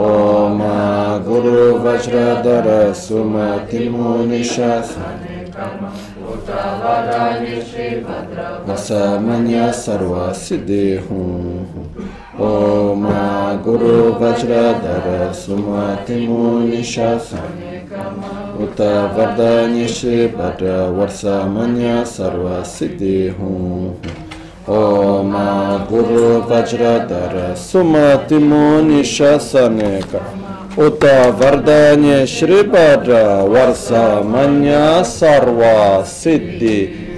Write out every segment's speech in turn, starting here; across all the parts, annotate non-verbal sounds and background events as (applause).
ओम गुरु वज्रधर सुमति मुनिषासमन्य सर्व सिद्धि हूँ गुरु वज्रधर सुमति मुनिषासन उत वरदान्य श्री भद्र वर्षमन्य सर्व सिद्धि Oma Guru Vajradhara Sumati Muni Shasaneka Uta Vardhanya Shripada Varsa Manya Sarva Siddhi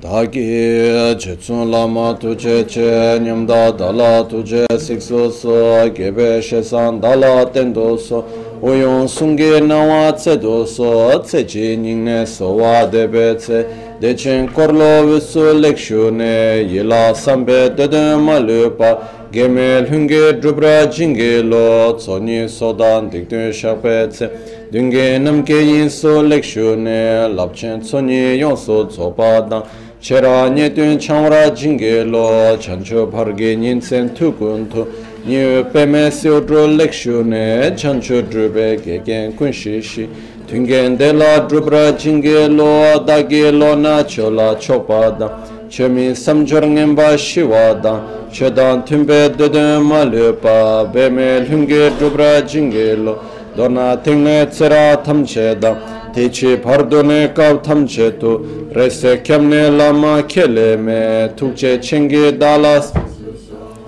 Dhāgī chitsun lāma tujé ché nyamdā dālā tujé sikso so gībē shēsān dālā tendō so Oyong sunge nawa tse do so tse chi nyingne so wa debe tse. Dechen korlo visu lekshu ne yila sambe dede ma lupa Gemel hunge drupra jingi lo tsoni sodan dikdun shakpe tse. Dunge namke yin so lekshu ne lapchen tsoni yon so tsopa dang. Chera nye dun chanwra jingi lo chancho parge nyin sen tukun tu. Nyo peme siyo dro lekshu ne chancho drube gegen kunshi shi Tungen de la drupra jingi lo dagi lo na cho la chopa da Chemi samchor ngenpa shiwa da Chedan tunbe dodun ma lupa Beme lungi drupra jingi lo Dona tingne tsira tamche da Techi pardo ne kav tamche tu Rese kyamne lama kele me Tukche chingi dalas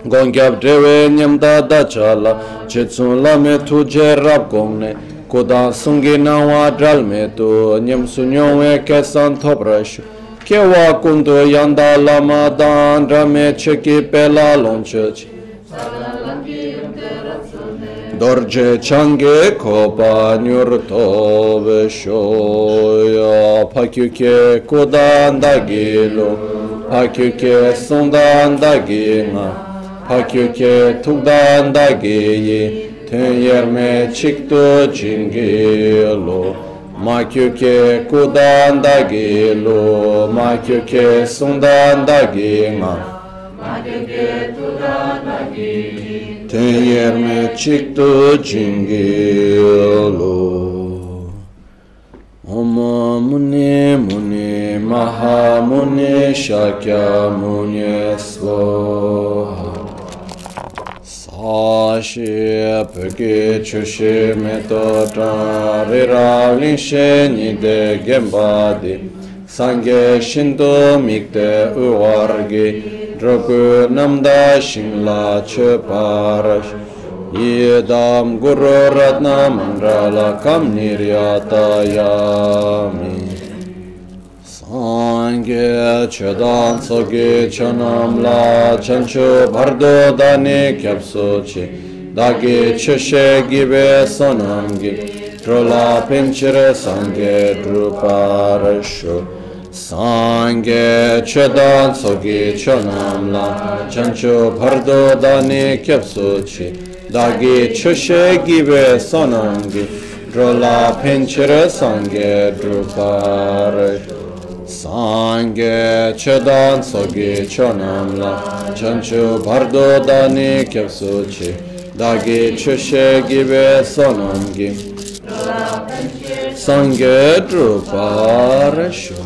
gongyab dewe nyamda dachala chetsun lame tuje rab gongne kodan sungi nawa dralme tu nyamsu nyongwe kesan thobrashu kewa kundu yanda lama dan rame cheki pela lonchachi dorje change kopa nyur tobe shoya pakyuke kodan dagilo pakyuke sundan dagina 하큐케 툭단다게예 텐여메 칙도 징게로 마큐케 고단다게로 마큐케 송단다게마 마큐케 툭단다게 텐여메 칙도 징게로 오마 무니 무니 마하 무니 샤캬 무니 스와하 아시 베게 주시 메도다 레라링시 니데 겜바디 상게 신도 믹데 우와르게 드로그 남다 신라 쳬파라시 예담 구르 라트나 만라라 감니리아타야미 안게 최단 서기 천암라 천추 바르도다니 캡소치 다게 최셰기베 선암기 트롤라 펜치레 상게 드루파르쇼 상게 최단 서기 천암라 천추 바르도다니 캡소치 다게 최셰기베 선암기 트롤라 펜치레 상게 드루파르쇼 Sange chedan sogi chonam la chancho bhardo dani kyapsochi dagi chushe gibe sonamgi sange drupare sho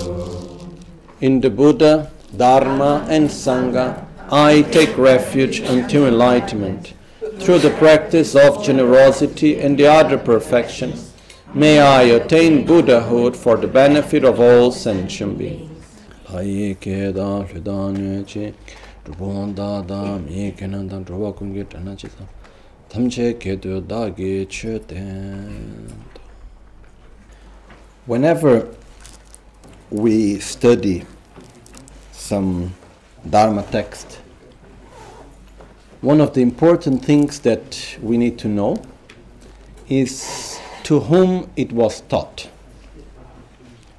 in the Buddha, Dharma, and Sangha, I take refuge until enlightenment. Through the practice of generosity and the other perfections, may I attain Buddhahood for the benefit of all sentient beings. Whenever we study some Dharma text, one of the important things that we need to know is to whom it was taught.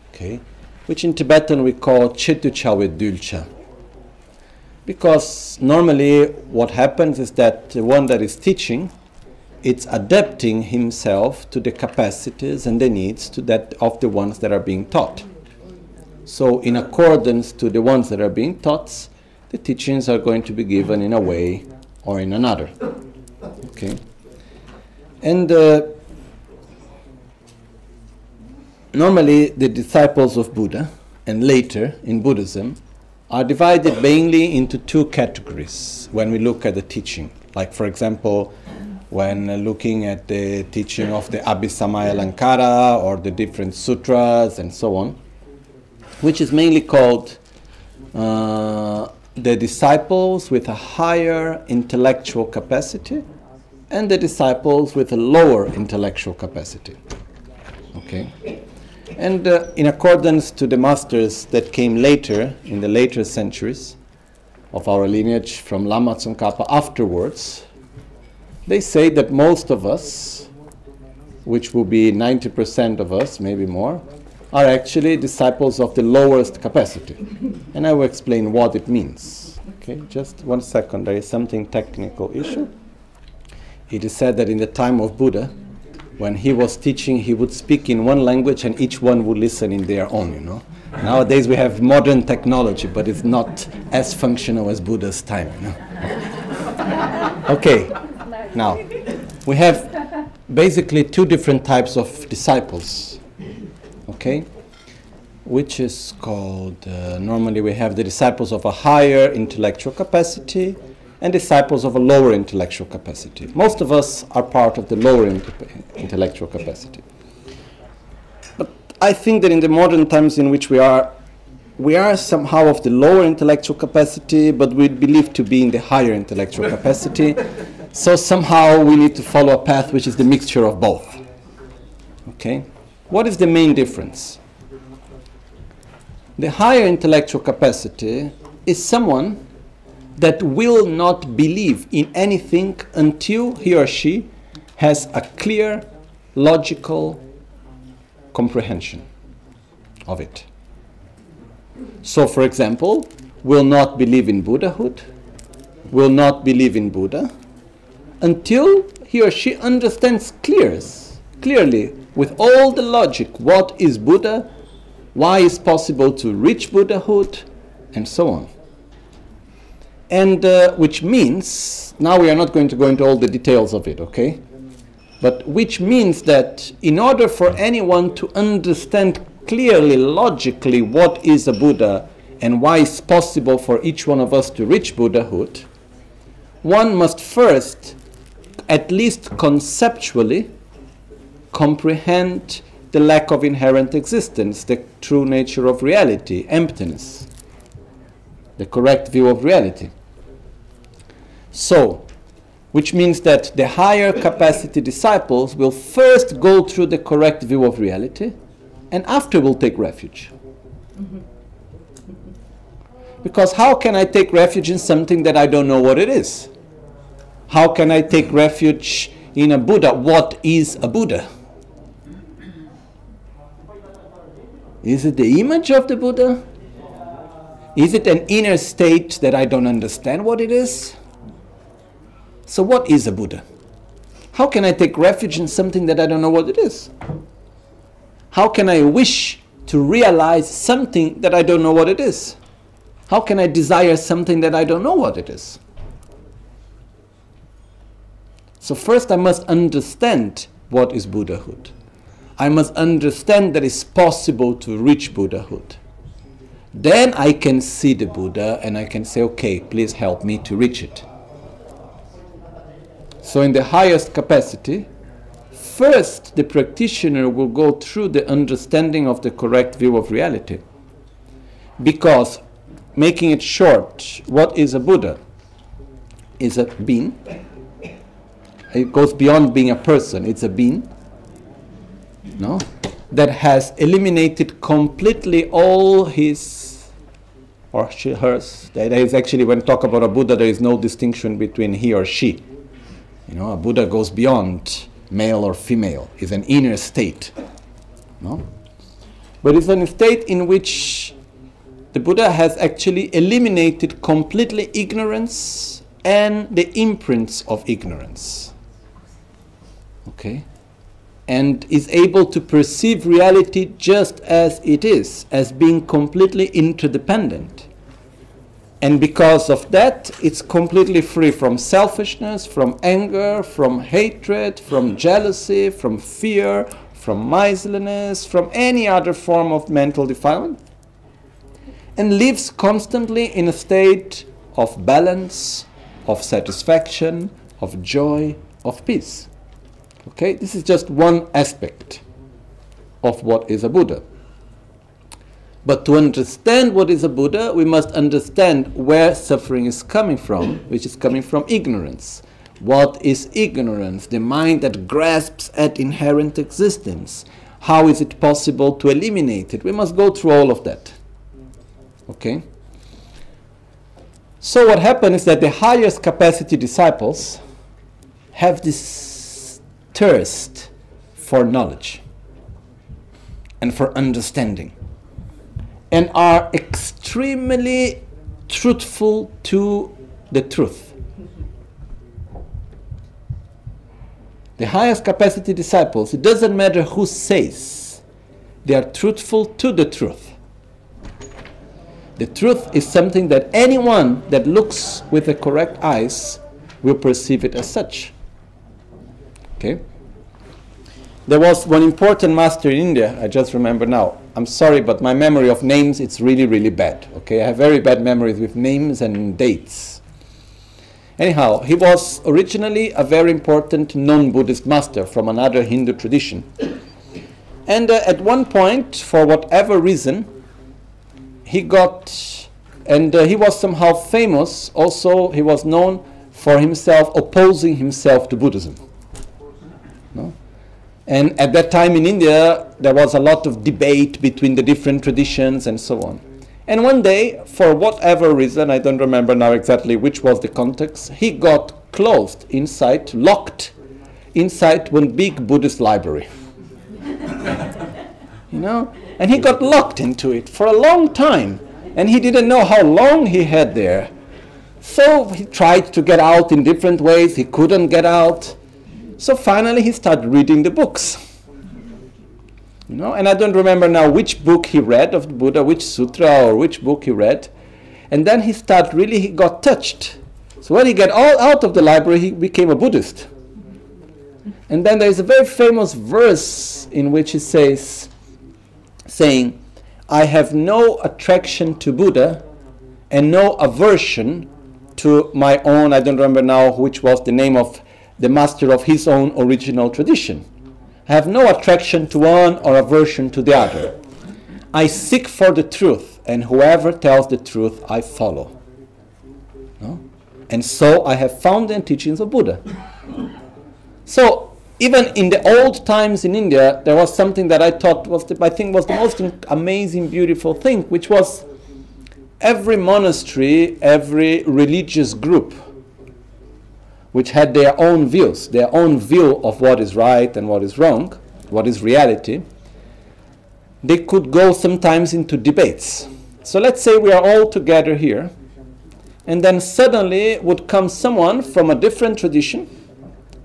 Okay? Which in Tibetan we call Chetuchawe Dulcha. Because normally what happens is that the one that is teaching it's adapting himself to the capacities and the needs to that of the ones that are being taught. So, in accordance to the ones that are being taught, the teachings are going to be given in a way or in another. Okay? And uh, normally the disciples of Buddha and later in Buddhism are divided mainly into two categories when we look at the teaching. Like, for example, when looking at the teaching of the Abhisamaya or the different sutras and so on, which is mainly called uh, the disciples with a higher intellectual capacity and the disciples with a lower intellectual capacity. Okay? And uh, in accordance to the masters that came later, in the later centuries of our lineage from Lama Tsongkhapa afterwards, they say that most of us, which will be 90% of us, maybe more, are actually disciples of the lowest capacity. And I will explain what it means. Okay, just one second. There is something technical issue. It is said that in the time of Buddha, when he was teaching, he would speak in one language and each one would listen in their own, you know. Nowadays we have modern technology, but it's not as functional as Buddha's time, you know. (laughs) okay, now, we have basically two different types of disciples, okay? Which is called, uh, normally we have the disciples of a higher intellectual capacity and disciples of a lower intellectual capacity. Most of us are part of the lower intellectual capacity. But I think that in the modern times in which we are, we are somehow of the lower intellectual capacity, but we believe to be in the higher intellectual (laughs) capacity. So somehow we need to follow a path which is the mixture of both. Okay? What is the main difference? The higher intellectual capacity is someone that will not believe in anything until he or she has a clear, logical comprehension of it. So, for example, will not believe in Buddhahood, will not believe in Buddha, until he or she understands clears, clearly, with all the logic, what is Buddha, why is possible to reach Buddhahood, and so on. And uh, which means, now we are not going to go into all the details of it, okay? But which means that in order for anyone to understand clearly, logically, what is a Buddha and why it's possible for each one of us to reach Buddhahood, one must first at least conceptually, comprehend the lack of inherent existence, the true nature of reality, emptiness, the correct view of reality. So, which means that the higher capacity disciples will first go through the correct view of reality and after will take refuge. Because how can I take refuge in something that I don't know what it is? How can I take refuge in a Buddha? What is a Buddha? Is it the image of the Buddha? Is it an inner state that I don't understand what it is? So, what is a Buddha? How can I take refuge in something that I don't know what it is? How can I wish to realize something that I don't know what it is? How can I desire something that I don't know what it is? So, first, I must understand what is Buddhahood. I must understand that it's possible to reach Buddhahood. Then I can see the Buddha and I can say, okay, please help me to reach it. So, in the highest capacity, first the practitioner will go through the understanding of the correct view of reality. Because, making it short, what is a Buddha? Is a being it goes beyond being a person, it's a being, no? That has eliminated completely all his or she, hers. That is actually when talk about a Buddha, there is no distinction between he or she. You know, a Buddha goes beyond male or female. It's an inner state. No? But it's a state in which the Buddha has actually eliminated completely ignorance and the imprints of ignorance okay, and is able to perceive reality just as it is, as being completely interdependent. And because of that, it's completely free from selfishness, from anger, from hatred, from jealousy, from fear, from miserliness, from any other form of mental defilement, and lives constantly in a state of balance, of satisfaction, of joy, of peace. Okay, this is just one aspect of what is a Buddha. But to understand what is a Buddha, we must understand where suffering is coming from, which is coming from ignorance. What is ignorance? The mind that grasps at inherent existence. How is it possible to eliminate it? We must go through all of that. Okay? So, what happens is that the highest capacity disciples have this thirst for knowledge and for understanding and are extremely truthful to the truth. The highest capacity disciples, it doesn't matter who says, they are truthful to the truth. The truth is something that anyone that looks with the correct eyes will perceive it as such. Okay? There was one important master in India, I just remember now. I'm sorry, but my memory of names it's really, really bad. Okay, I have very bad memories with names and dates. Anyhow, he was originally a very important non-Buddhist master from another Hindu tradition. And uh, at one point, for whatever reason, he got, and uh, he was somehow famous. Also, he was known for himself opposing himself to Buddhism. And at that time in India, there was a lot of debate between the different traditions and so on. And one day, for whatever reason, I don't remember now exactly which was the context, he got closed inside, locked inside one big Buddhist library. (laughs) you know? And he got locked into it for a long time. And he didn't know how long he had there. So he tried to get out in different ways. He couldn't get out. So finally, he started reading the books. You know, and I don't remember now which book he read of the Buddha, which sutra or which book he read. And then he started really, he got touched. So when he got all out of the library, he became a Buddhist. And then there is a very famous verse in which he says, saying, I have no attraction to Buddha and no aversion to my own, I don't remember now which was the name of the master of his own original tradition. I have no attraction to one or aversion to the other. I seek for the truth, and whoever tells the truth, I follow. No? And so I have found the teachings of Buddha. So even in the old times in India, there was something that I thought was, the, I think, was the most amazing, beautiful thing, which was every monastery, every religious group which had their own views, their own view of what is right and what is wrong, what is reality, they could go sometimes into debates. So let's say we are all together here, and then suddenly would come someone from a different tradition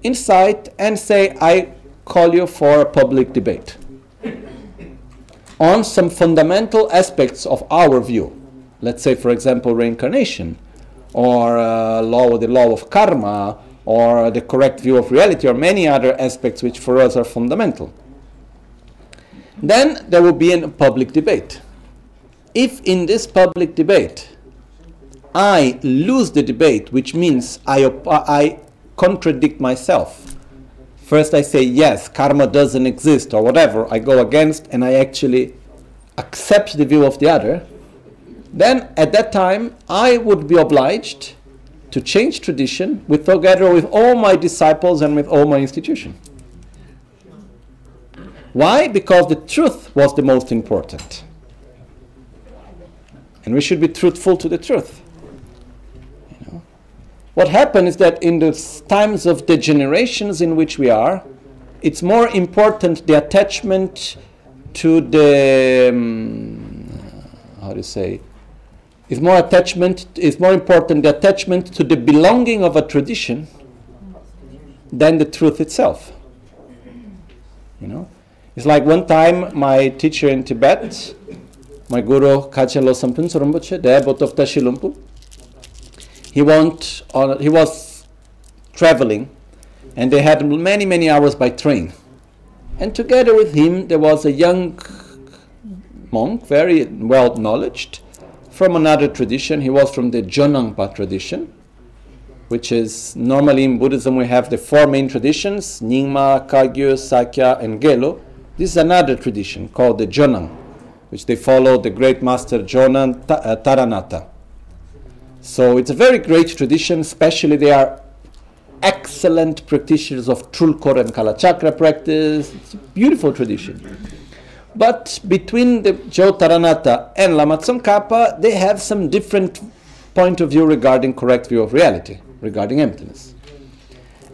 inside and say, I call you for a public debate on some fundamental aspects of our view. Let's say, for example, reincarnation or uh, law, the law of karma, or the correct view of reality, or many other aspects which for us are fundamental. Then there will be a public debate. If in this public debate I lose the debate, which means I, I contradict myself, first I say yes, karma doesn't exist, or whatever, I go against, and I actually accept the view of the other, then at that time I would be obliged to change tradition with together with all my disciples and with all my institution. Why? Because the truth was the most important. And we should be truthful to the truth. You know? What happened is that in the times of the generations in which we are, it's more important the attachment to the, um, how do you say, is more attachment is more important the attachment to the belonging of a tradition than the truth itself. You know, it's like one time my teacher in Tibet, my guru Kachin Losam Rinpoche, the abbot of Tashi Lhunpo, he went on. He was traveling, and they had many many hours by train. And together with him, there was a young monk, very well knowledged, from another tradition. He was from the Jonangpa tradition, which is normally in Buddhism we have the four main traditions Nyingma, Kagyu, Sakya, and Gelug. This is another tradition called the Jonang, which they follow the great master Jonan uh, Taranatha. So it's a very great tradition, especially they are excellent practitioners of Trulkor and Kalachakra practice. It's a beautiful tradition. But between the Jo Taranatha and Lama Tsongkhapa, they have some different point of view regarding correct view of reality, regarding emptiness.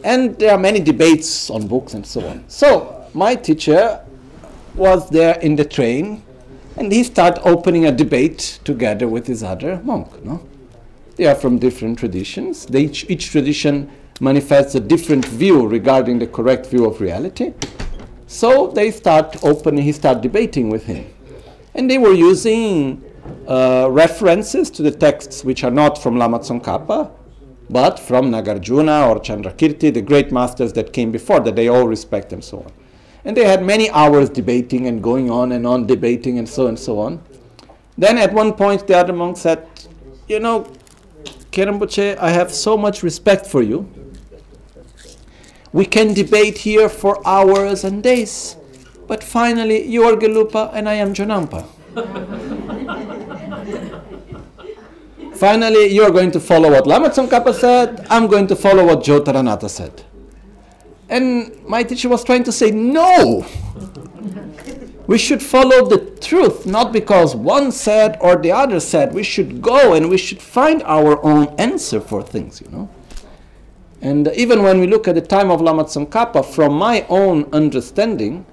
And there are many debates on books and so on. So my teacher was there in the train and he started opening a debate together with his other monk. No? They are from different traditions. They each, each tradition manifests a different view regarding the correct view of reality. So they start opening, he start debating with him. And they were using uh, references to the texts which are not from Lama Tsongkhapa, but from Nagarjuna or Chandrakirti, the great masters that came before, that they all respect and so on. And they had many hours debating and going on and on debating and so and so on. Then at one point the other monk said, You know, Kerambuche, I have so much respect for you we can debate here for hours and days. But finally, you are Gelugpa and I am Jonangpa. (laughs) finally, you are going to follow what Lama Tsongkhapa said, I'm going to follow what Jo Taranatha said. And my teacher was trying to say, no! we should follow the truth, not because one said or the other said. We should go and we should find our own answer for things, you know. And even when we look at the time of Lama Tsongkhapa, from my own understanding,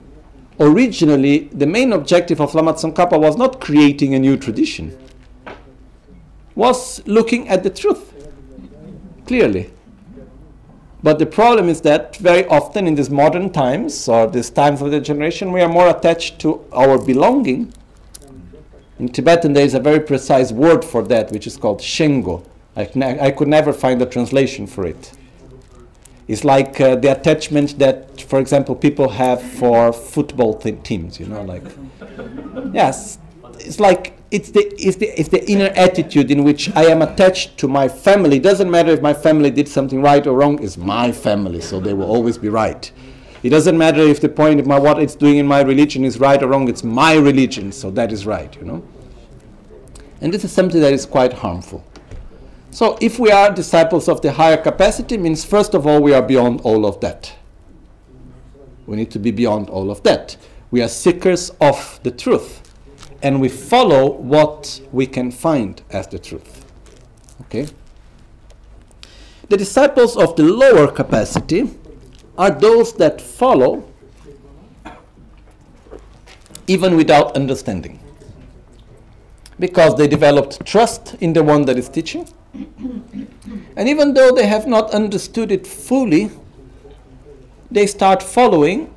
originally the main objective of Lama Tsongkhapa was not creating a new tradition, was looking at the truth clearly. But the problem is that very often in these modern times, or these times of the generation, we are more attached to our belonging. In Tibetan, there is a very precise word for that, which is called shengo. I, I could never find a translation for it. It's like uh, the attachment that, for example, people have for football teams. You know, like yes, it's like it's the it's the it's the inner attitude in which I am attached to my family. It doesn't matter if my family did something right or wrong. It's my family, so they will always be right. It doesn't matter if the point of my what it's doing in my religion is right or wrong. It's my religion, so that is right. You know. And this is something that is quite harmful. So if we are disciples of the higher capacity, means first of all we are beyond all of that. We need to be beyond all of that. We are seekers of the truth, and we follow what we can find as the truth. Okay. The disciples of the lower capacity are those that follow even without understanding. Because they developed trust in the one that is teaching (coughs) and even though they have not understood it fully, they start following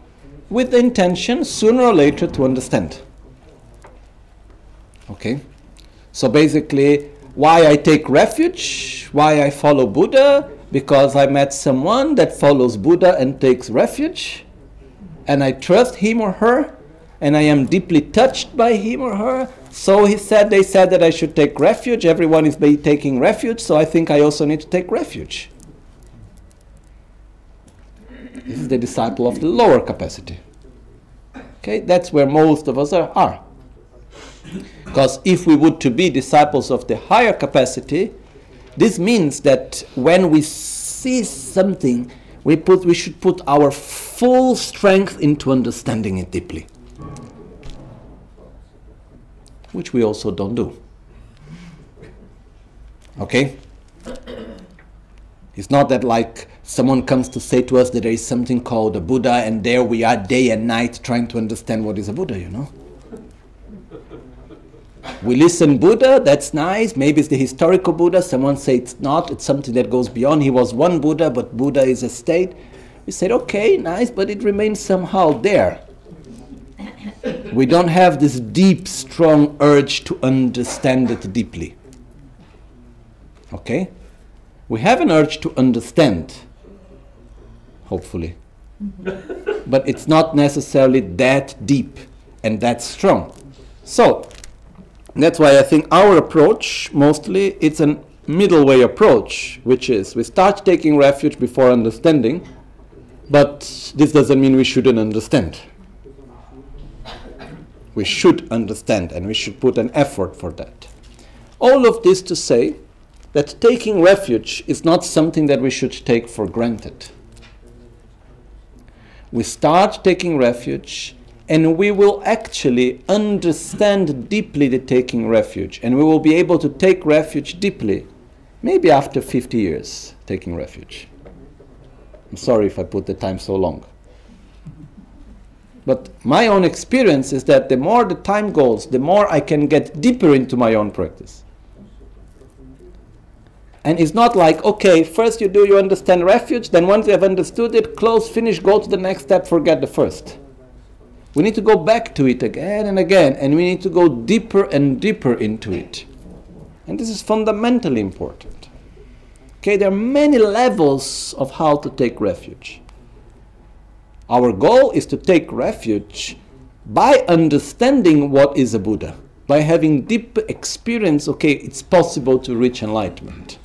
with the intention sooner or later to understand. Okay? So basically, why I take refuge, why I follow Buddha, because I met someone that follows Buddha and takes refuge, and I trust him or her, and I am deeply touched by him or her, so he said, they said that I should take refuge. Everyone is taking refuge, so I think I also need to take refuge. This is the disciple of the lower capacity. Okay, that's where most of us are. Because if we would to be disciples of the higher capacity, this means that when we see something, we put we should put our full strength into understanding it deeply which we also don't do. Okay? It's not that like someone comes to say to us that there is something called a Buddha and there we are day and night trying to understand what is a Buddha, you know? We listen Buddha, that's nice. Maybe it's the historical Buddha. Someone say it's not. It's something that goes beyond. He was one Buddha, but Buddha is a state. We said, okay, nice, but it remains somehow there we don't have this deep, strong urge to understand it deeply. Okay? We have an urge to understand, hopefully. but it's not necessarily that deep and that strong. So, that's why I think our approach mostly it's a middle way approach, which is we start taking refuge before understanding, but this doesn't mean we shouldn't understand. We should understand and we should put an effort for that. All of this to say that taking refuge is not something that we should take for granted. We start taking refuge and we will actually understand deeply the taking refuge and we will be able to take refuge deeply maybe after 50 years taking refuge i'm sorry if i put the time so long but my own experience is that the more the time goes the more i can get deeper into my own practice and it's not like okay first you do you understand refuge then once you have understood it close finish go to the next step forget the first we need to go back to it again and again, and we need to go deeper and deeper into it. And this is fundamentally important. Okay, there are many levels of how to take refuge. Our goal is to take refuge by understanding what is a Buddha, by having deep experience, okay, it's possible to reach enlightenment.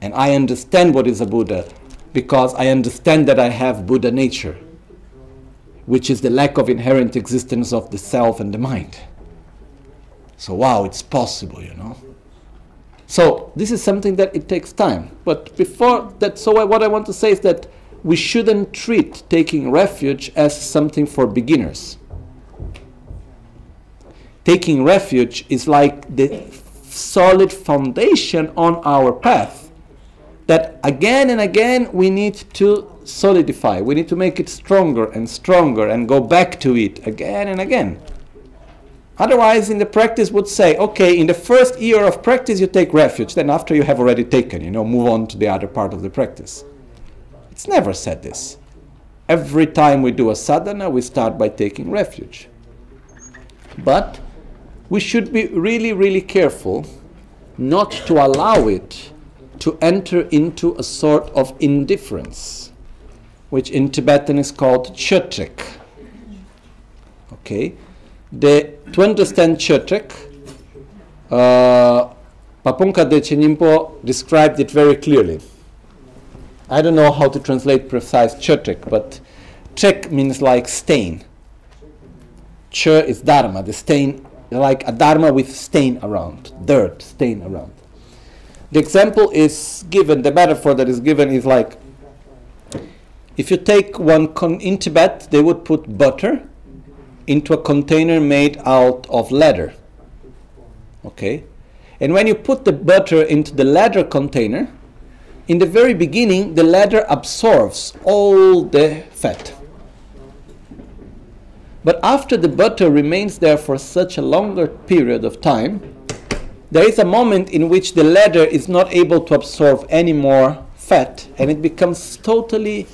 And I understand what is a Buddha because I understand that I have Buddha nature which is the lack of inherent existence of the self and the mind. So, wow, it's possible, you know. So, this is something that it takes time. But before that, so what I want to say is that we shouldn't treat taking refuge as something for beginners. Taking refuge is like the solid foundation on our path that again and again we need to solidify. We need to make it stronger and stronger and go back to it again and again. Otherwise, in the practice, would say, okay, in the first year of practice, you take refuge. Then, after you have already taken, you know, move on to the other part of the practice. It's never said this. Every time we do a sadhana, we start by taking refuge. But we should be really, really careful not to allow it to enter into a sort of indifference which in Tibetan is called Chotrek. Okay, the, to understand Chotrek, uh, Pabongka Nyingpo described it very clearly. I don't know how to translate precise Chotrek, but Trek means like stain. Ch is Dharma, the stain, like a Dharma with stain around, dirt, stain around. The example is given, the metaphor that is given is like if you take one con- in Tibet, they would put butter into a container made out of leather. Okay? And when you put the butter into the leather container, in the very beginning, the leather absorbs all the fat. But after the butter remains there for such a longer period of time, there is a moment in which the leather is not able to absorb any more fat and it becomes totally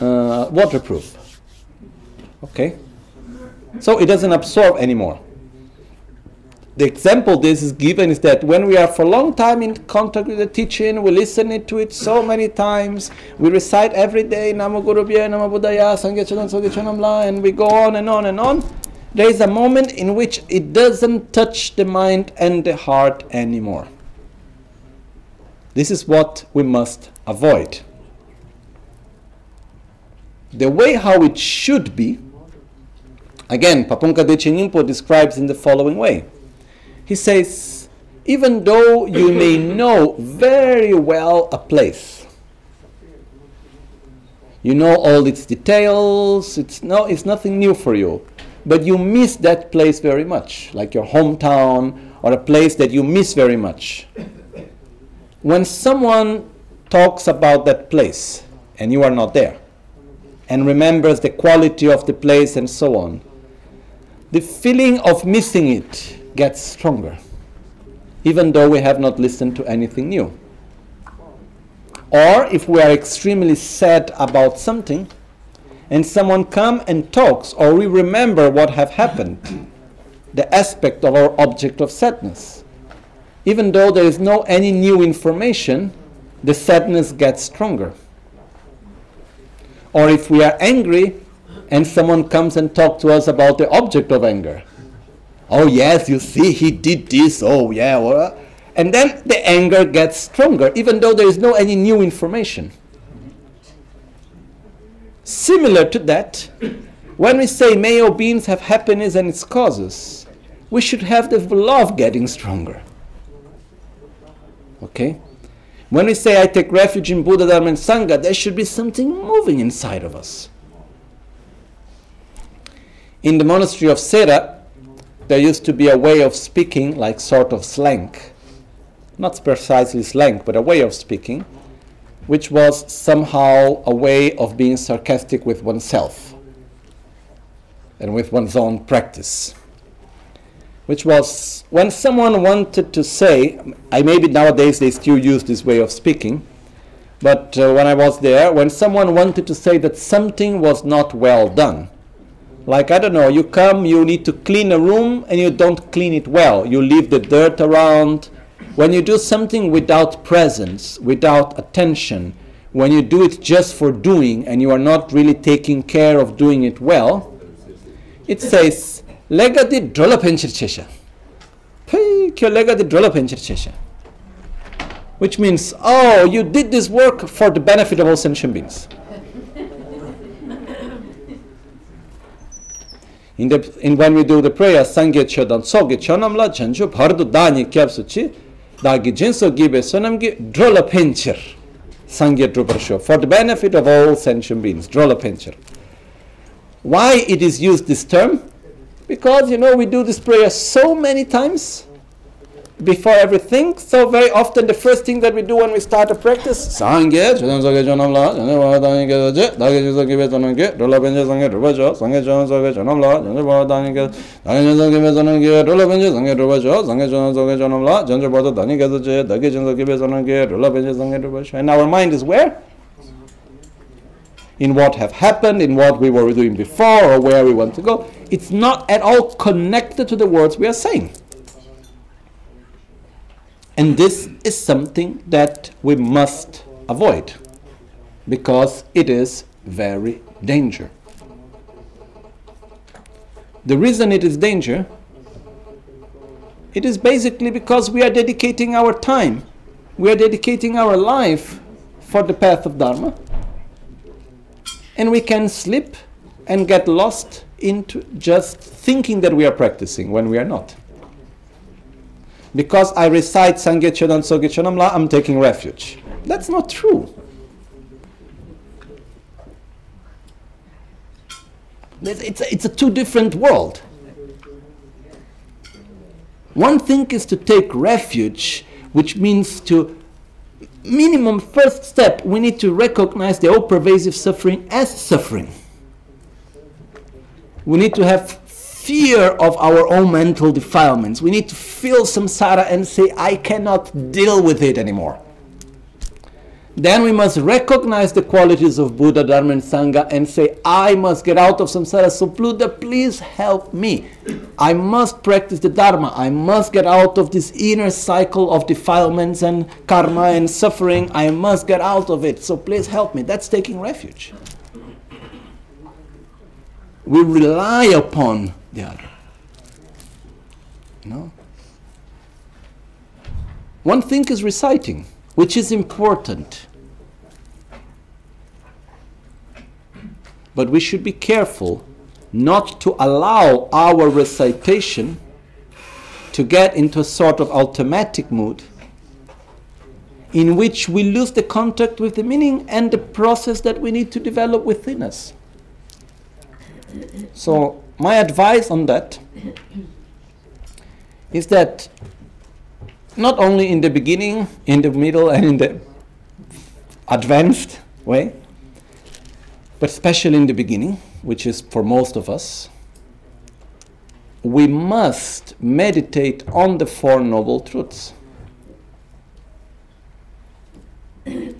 uh, waterproof. Okay? So it doesn't absorb anymore. The example this is given is that when we are for a long time in contact with the teaching, we listen to it so many times, we recite every day Namo Guru Bhya, Namo Buddhaya, and we go on and on and on. There is a moment in which it doesn't touch the mind and the heart anymore. This is what we must avoid the way how it should be, again, Pabongka Dechen Nyingpo describes in the following way. He says, even though you may know very well a place, you know all its details, it's, no, it's nothing new for you, but you miss that place very much, like your hometown or a place that you miss very much. When someone talks about that place and you are not there, and remembers the quality of the place and so on, the feeling of missing it gets stronger, even though we have not listened to anything new. Or if we are extremely sad about something, and someone come and talks, or we remember what have happened, the aspect of our object of sadness. Even though there is no any new information, the sadness gets stronger. Or if we are angry and someone comes and talks to us about the object of anger. Oh, yes, you see, he did this. Oh, yeah. Well, uh, and then the anger gets stronger, even though there is no any new information. Similar to that, when we say may all beings have happiness and its causes, we should have the love getting stronger. Okay? When we say I take refuge in Buddha, Dharma, and Sangha, there should be something moving inside of us. In the monastery of Sera, there used to be a way of speaking, like sort of slang. Not precisely slang, but a way of speaking, which was somehow a way of being sarcastic with oneself and with one's own practice which was when someone wanted to say, I maybe nowadays they still use this way of speaking, but uh, when I was there, when someone wanted to say that something was not well done, like I don't know, you come, you need to clean a room and you don't clean it well, you leave the dirt around. When you do something without presence, without attention, when you do it just for doing and you are not really taking care of doing it well, it says lega di drola penchir chesha. Kyo lega di drola penchir chesha. Which means, oh, you did this work for the benefit of all sentient beings. In, the, in when we do the prayer, sangye chodan soge chonamla chanchu bhardu dani kyapsuchi dagi jinso gibe sonamgi drola penchir. Sangye druparsho. For the benefit of all sentient beings. Drola penchir. Why it is used this term? Because, you know, we do this prayer so many times before everything. So very often the first thing that we do when we start a practice, Sangye, Chidam Sage Chanam La, Jane Bhavadani Ke Daje, Dage Jiso Kibe Chanam Ke, Dola Benje Sangye Drupa Cho, Sangye Chanam Sage Chanam La, Jane Bhavadani Ke, Dage Jiso Kibe Chanam Ke, Dola Benje Sangye Drupa Cho, Sangye Chanam Sage Chanam La, Jane Bhavadani Ke Daje, Dage Jiso Kibe Chanam Ke, Dola Benje Sangye Drupa Cho. And our mind is where? in what have happened, in what we were doing before, or where we want to go. It's not at all connected to the words we are saying. And this is something that we must avoid because it is very danger. The reason it is danger it is basically because we are dedicating our time, we are dedicating our life for the path of Dharma and we can slip and get lost into just thinking that we are practicing when we are not. Because I recite Sangye Chodan Soge Chodamla, I'm taking refuge. That's not true. It's a, it's a two different world. One thing is to take refuge, which means to minimum first step, we need to recognize the all pervasive suffering as suffering. We need to have fear of our own mental defilements. We need to feel samsara and say, I cannot deal with it anymore. Then we must recognize the qualities of Buddha, Dharma, and Sangha and say, I must get out of samsara. So, Buddha, please help me. I must practice the Dharma. I must get out of this inner cycle of defilements and karma and suffering. I must get out of it. So, please help me. That's taking refuge. We rely upon the other. No? One thing is reciting which is important. But we should be careful not to allow our recitation to get into a sort of automatic mood in which we lose the contact with the meaning and the process that we need to develop within us. So, my advice on that is that not only in the beginning, in the middle, and in the advanced way, but especially in the beginning, which is for most of us, we must meditate on the Four Noble Truths.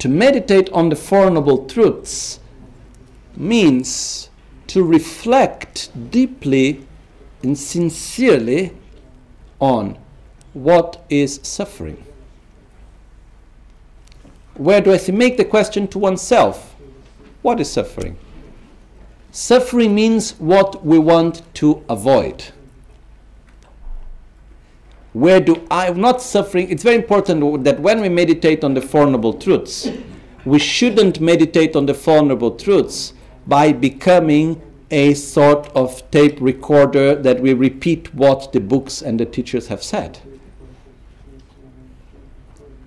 to meditate on the Four Noble Truths means to reflect deeply and sincerely on what is suffering? where do I? Make the question to oneself what is suffering? Suffering means what we want to avoid. Where do I, not suffering, it's very important that when we meditate on the Four Noble Truths, we shouldn't meditate on the Four Noble Truths by becoming a sort of tape recorder that we repeat what the books and the teachers have said.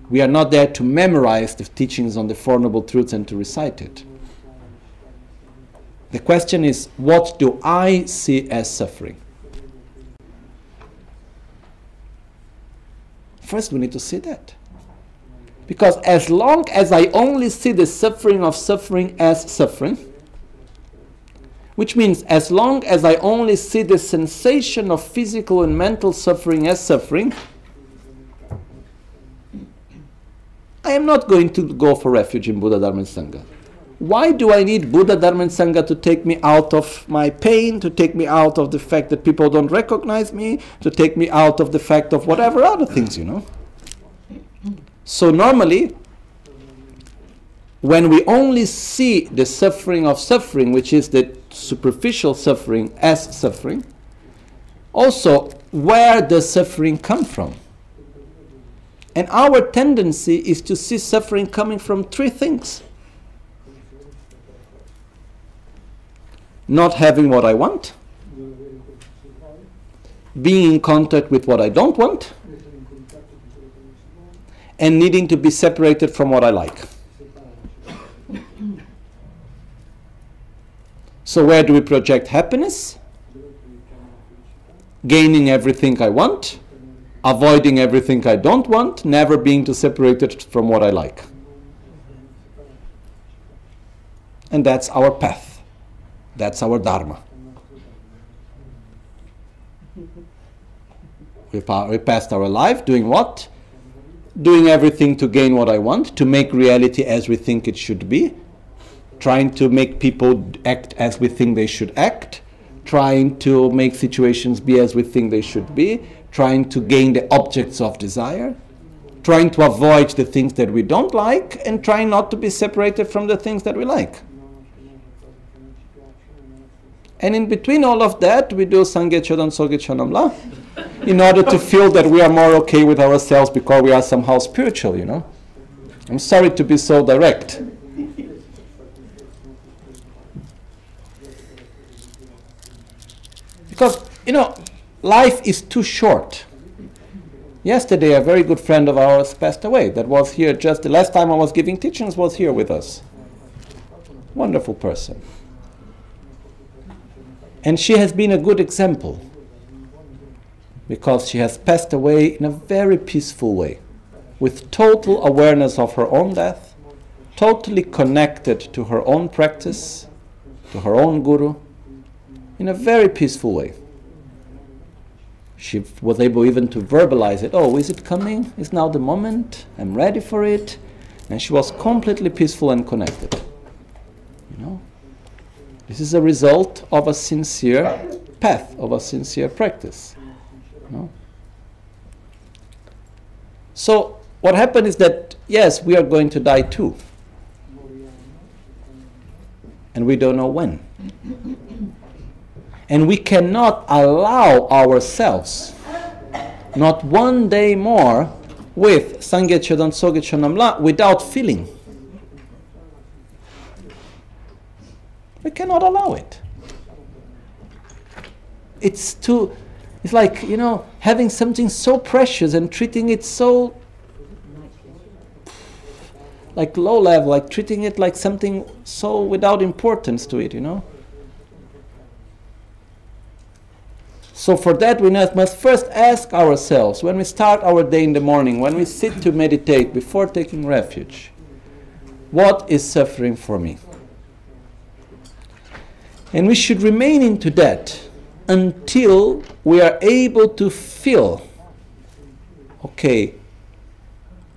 We are not there to memorize the teachings on the Four Noble Truths and to recite it. The question is, what do I see as suffering? First, we need to see that. Because as long as I only see the suffering of suffering as suffering, which means as long as I only see the sensation of physical and mental suffering as suffering, I am not going to go for refuge in Buddha Dharma and Sangha. Why do I need Buddha Dharma and Sangha to take me out of my pain, to take me out of the fact that people don't recognize me, to take me out of the fact of whatever other things, you know? So normally, when we only see the suffering of suffering, which is the superficial suffering as suffering, also where does suffering come from? And our tendency is to see suffering coming from three things not having what I want, being in contact with what I don't want, and needing to be separated from what I like. So, where do we project happiness? Gaining everything I want avoiding everything I don't want, never being too separated from what I like. And that's our path. That's our Dharma. We, pa- we passed our life doing what? Doing everything to gain what I want, to make reality as we think it should be, trying to make people act as we think they should act, trying to make situations be as we think they should be, trying to gain the objects of desire, trying to avoid the things that we don't like, and trying not to be separated from the things that we like. And in between all of that, we do Sangye Chodan Soge Chanamla in order to feel that we are more okay with ourselves because we are somehow spiritual, you know. I'm sorry to be so direct. Because, you know, life is too short. Yesterday, a very good friend of ours passed away that was here just the last time I was giving teachings, was here with us. Wonderful person. And she has been a good example because she has passed away in a very peaceful way, with total awareness of her own death, totally connected to her own practice, to her own guru, in a very peaceful way. She was able even to verbalize it. Oh, is it coming? Is now the moment? I'm ready for it. And she was completely peaceful and connected. You know? This is a result of a sincere path, of a sincere practice. You know? So, what happened is that, yes, we are going to die too. And we don't know when. And we cannot allow ourselves not one day more with Sangye Chodan Soge Chonamla without feeling. We cannot allow it. It's too, it's like, you know, having something so precious and treating it so like low level, like treating it like something so without importance to it, you know. So for that we must first ask ourselves when we start our day in the morning, when we sit to meditate before taking refuge, what is suffering for me? And we should remain into that until we are able to feel okay,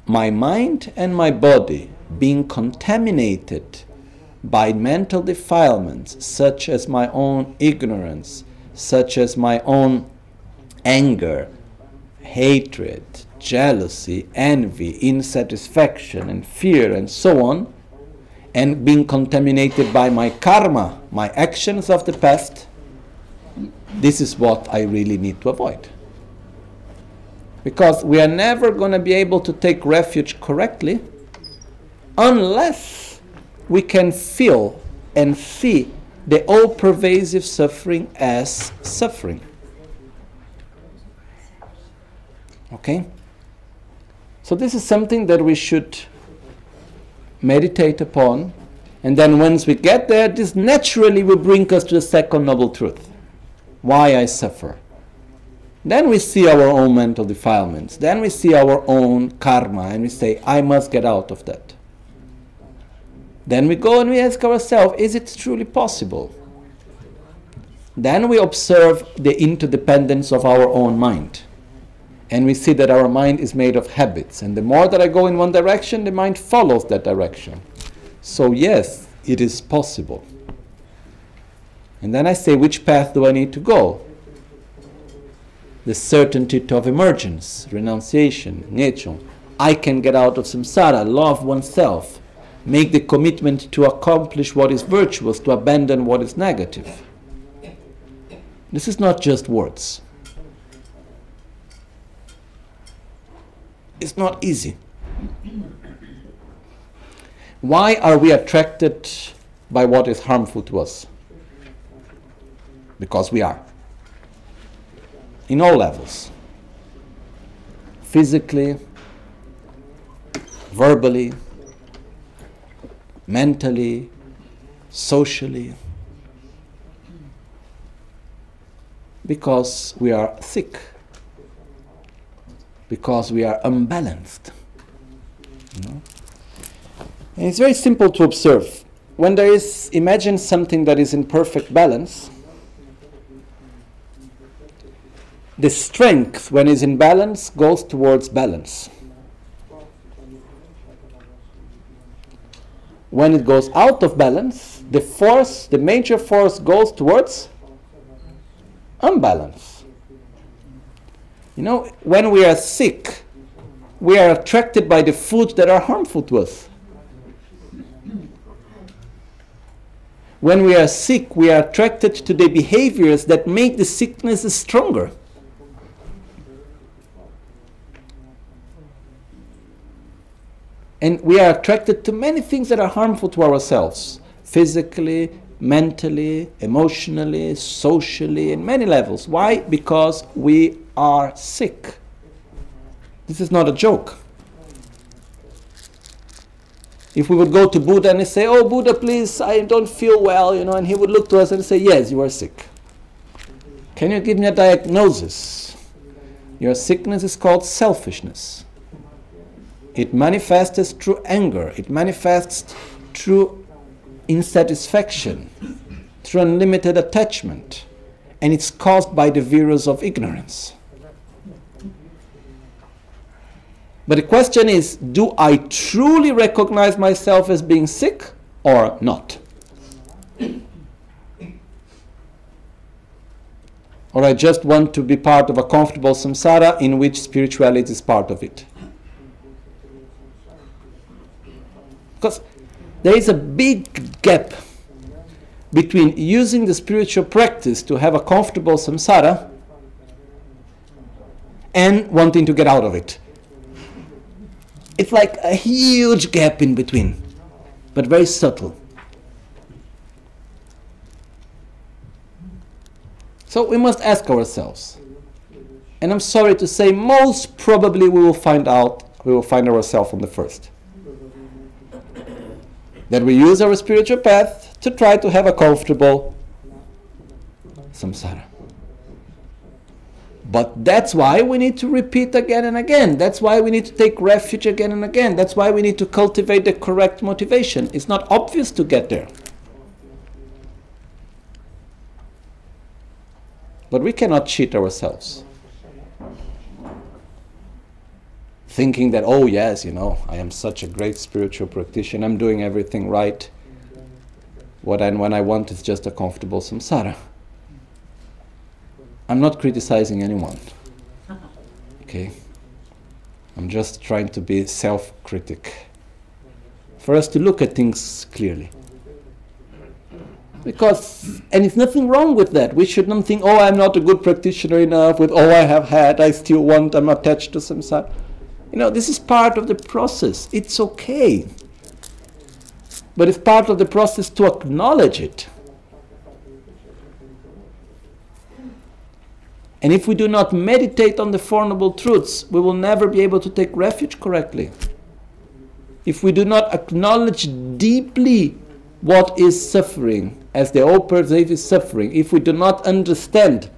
my mind and my body being contaminated by mental defilements such as my own ignorance, such as my own anger, hatred, jealousy, envy, insatisfaction, and fear, and so on, and being contaminated by my karma, my actions of the past, this is what I really need to avoid. Because we are never going to be able to take refuge correctly unless we can feel and see the all pervasive suffering as suffering. Okay? So, this is something that we should meditate upon. And then, once we get there, this naturally will bring us to the second noble truth why I suffer. Then we see our own mental defilements. Then we see our own karma and we say, I must get out of that. Then we go and we ask ourselves, is it truly possible? Then we observe the interdependence of our own mind. And we see that our mind is made of habits. And the more that I go in one direction, the mind follows that direction. So, yes, it is possible. And then I say, which path do I need to go? The certainty of emergence, renunciation, ngechon. I can get out of samsara, love oneself, make the commitment to accomplish what is virtuous, to abandon what is negative. This is not just words. It's not easy. Why are we attracted by what is harmful to us? Because we are. In all levels physically, verbally, mentally, socially. Because we are sick because we are unbalanced. You know? And it's very simple to observe. When there is, imagine something that is in perfect balance, the strength, when it's in balance, goes towards balance. When it goes out of balance, the force, the major force, goes towards unbalance. You know, when we are sick, we are attracted by the foods that are harmful to us. When we are sick, we are attracted to the behaviors that make the sickness stronger. And we are attracted to many things that are harmful to ourselves physically, mentally, emotionally, socially, in many levels. Why? Because we are sick. This is not a joke. If we would go to Buddha and say, Oh, Buddha, please, I don't feel well, you know, and he would look to us and say, Yes, you are sick. Can you give me a diagnosis? Your sickness is called selfishness. It manifests through anger, it manifests through insatisfaction, through unlimited attachment, and it's caused by the virus of ignorance. But the question is do I truly recognize myself as being sick or not? Or I just want to be part of a comfortable samsara in which spirituality is part of it. Because there is a big gap between using the spiritual practice to have a comfortable samsara and wanting to get out of it. It's like a huge gap in between, but very subtle. So we must ask ourselves. And I'm sorry to say, most probably we will find out, we will find ourselves on the first. That we use our spiritual path to try to have a comfortable samsara. But that's why we need to repeat again and again. That's why we need to take refuge again and again. That's why we need to cultivate the correct motivation. It's not obvious to get there. But we cannot cheat ourselves. Thinking that, oh, yes, you know, I am such a great spiritual practitioner, I'm doing everything right. What I, when I want is just a comfortable samsara. I'm not criticizing anyone. Okay? I'm just trying to be self critic. For us to look at things clearly. Because, and it's nothing wrong with that. We should not think, oh, I'm not a good practitioner enough with all I have had, I still want, I'm attached to samsara. You know, this is part of the process. It's okay. But it's part of the process to acknowledge it. And if we do not meditate on the Four Noble Truths, we will never be able to take refuge correctly. If we do not acknowledge deeply what is suffering, as the old all pervasive suffering, if we do not understand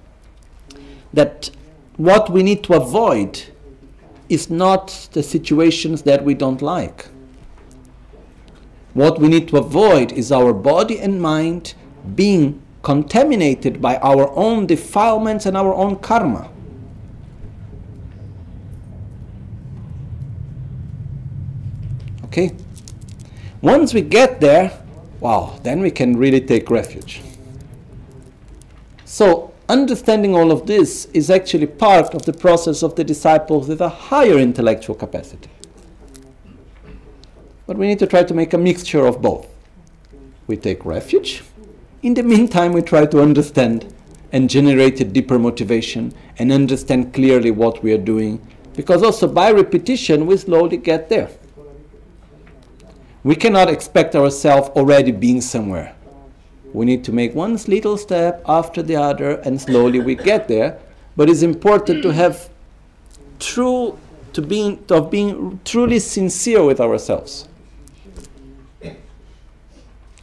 that what we need to avoid is not the situations that we don't like. What we need to avoid is our body and mind being contaminated by our own defilements and our own karma. Okay? Once we get there, wow, then we can really take refuge. So, understanding all of this is actually part of the process of the disciples with a higher intellectual capacity. But we need to try to make a mixture of both. We take refuge. In the meantime, we try to understand and generate a deeper motivation and understand clearly what we are doing. Because also by repetition, we slowly get there. We cannot expect ourselves already being somewhere. We need to make one little step after the other, and slowly we get there. But it's important to have true, to being, to being truly sincere with ourselves.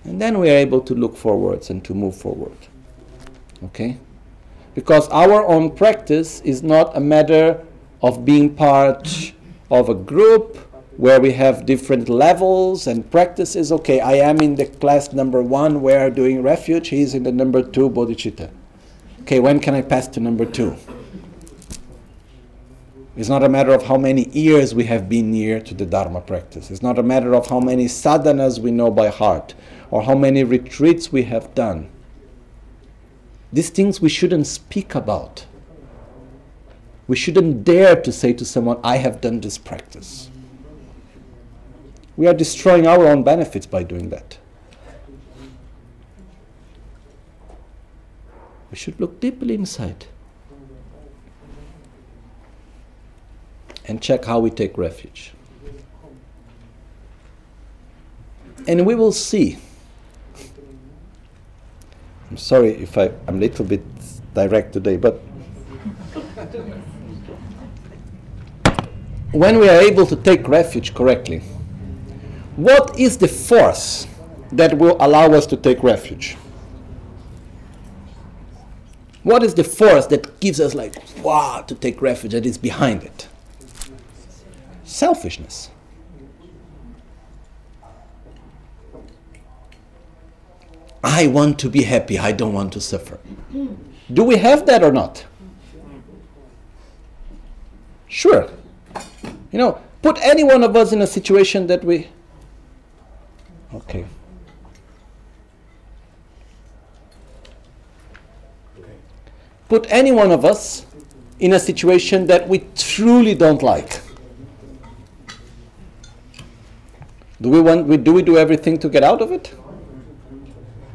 And then we are able to look forwards and to move forward. Okay? Because our own practice is not a matter of being part of a group where we have different levels and practices. Okay, I am in the class number one where doing refuge, he's in the number two bodhicitta. Okay, when can I pass to number two? It's not a matter of how many years we have been near to the Dharma practice. It's not a matter of how many sadhanas we know by heart or how many retreats we have done. These things we shouldn't speak about. We shouldn't dare to say to someone, I have done this practice. We are destroying our own benefits by doing that. We should look deeply inside and check how we take refuge. And we will see. I'm sorry if I, I'm a little bit direct today, but when we are able to take refuge correctly, what is the force that will allow us to take refuge? What is the force that gives us, like, wow, to take refuge, that is behind it? Selfishness. I want to be happy, I don't want to suffer. Do we have that or not? Sure. You know, put any one of us in a situation that we Okay. Put any one of us in a situation that we truly don't like. Do we want? We, do we do everything to get out of it?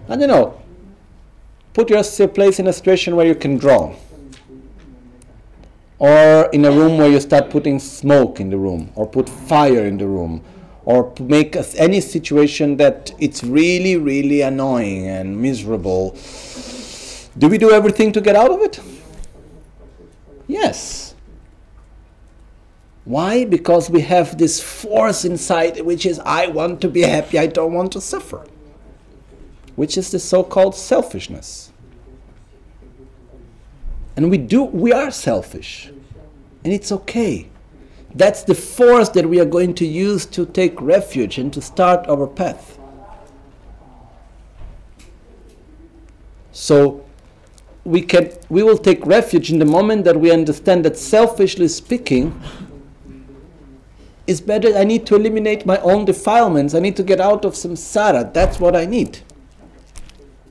I don't know. Put yourself place in a situation where you can draw, or in a room where you start putting smoke in the room, or put fire in the room, or make us any situation that it's really, really annoying and miserable, do we do everything to get out of it? Yes. Why? Because we have this force inside which is I want to be happy, I don't want to suffer. Which is the so-called selfishness. And we do we are selfish. And it's okay. That's the force that we are going to use to take refuge and to start our path. So we can we will take refuge in the moment that we understand that selfishly speaking is better I need to eliminate my own defilements. I need to get out of samsara. That's what I need.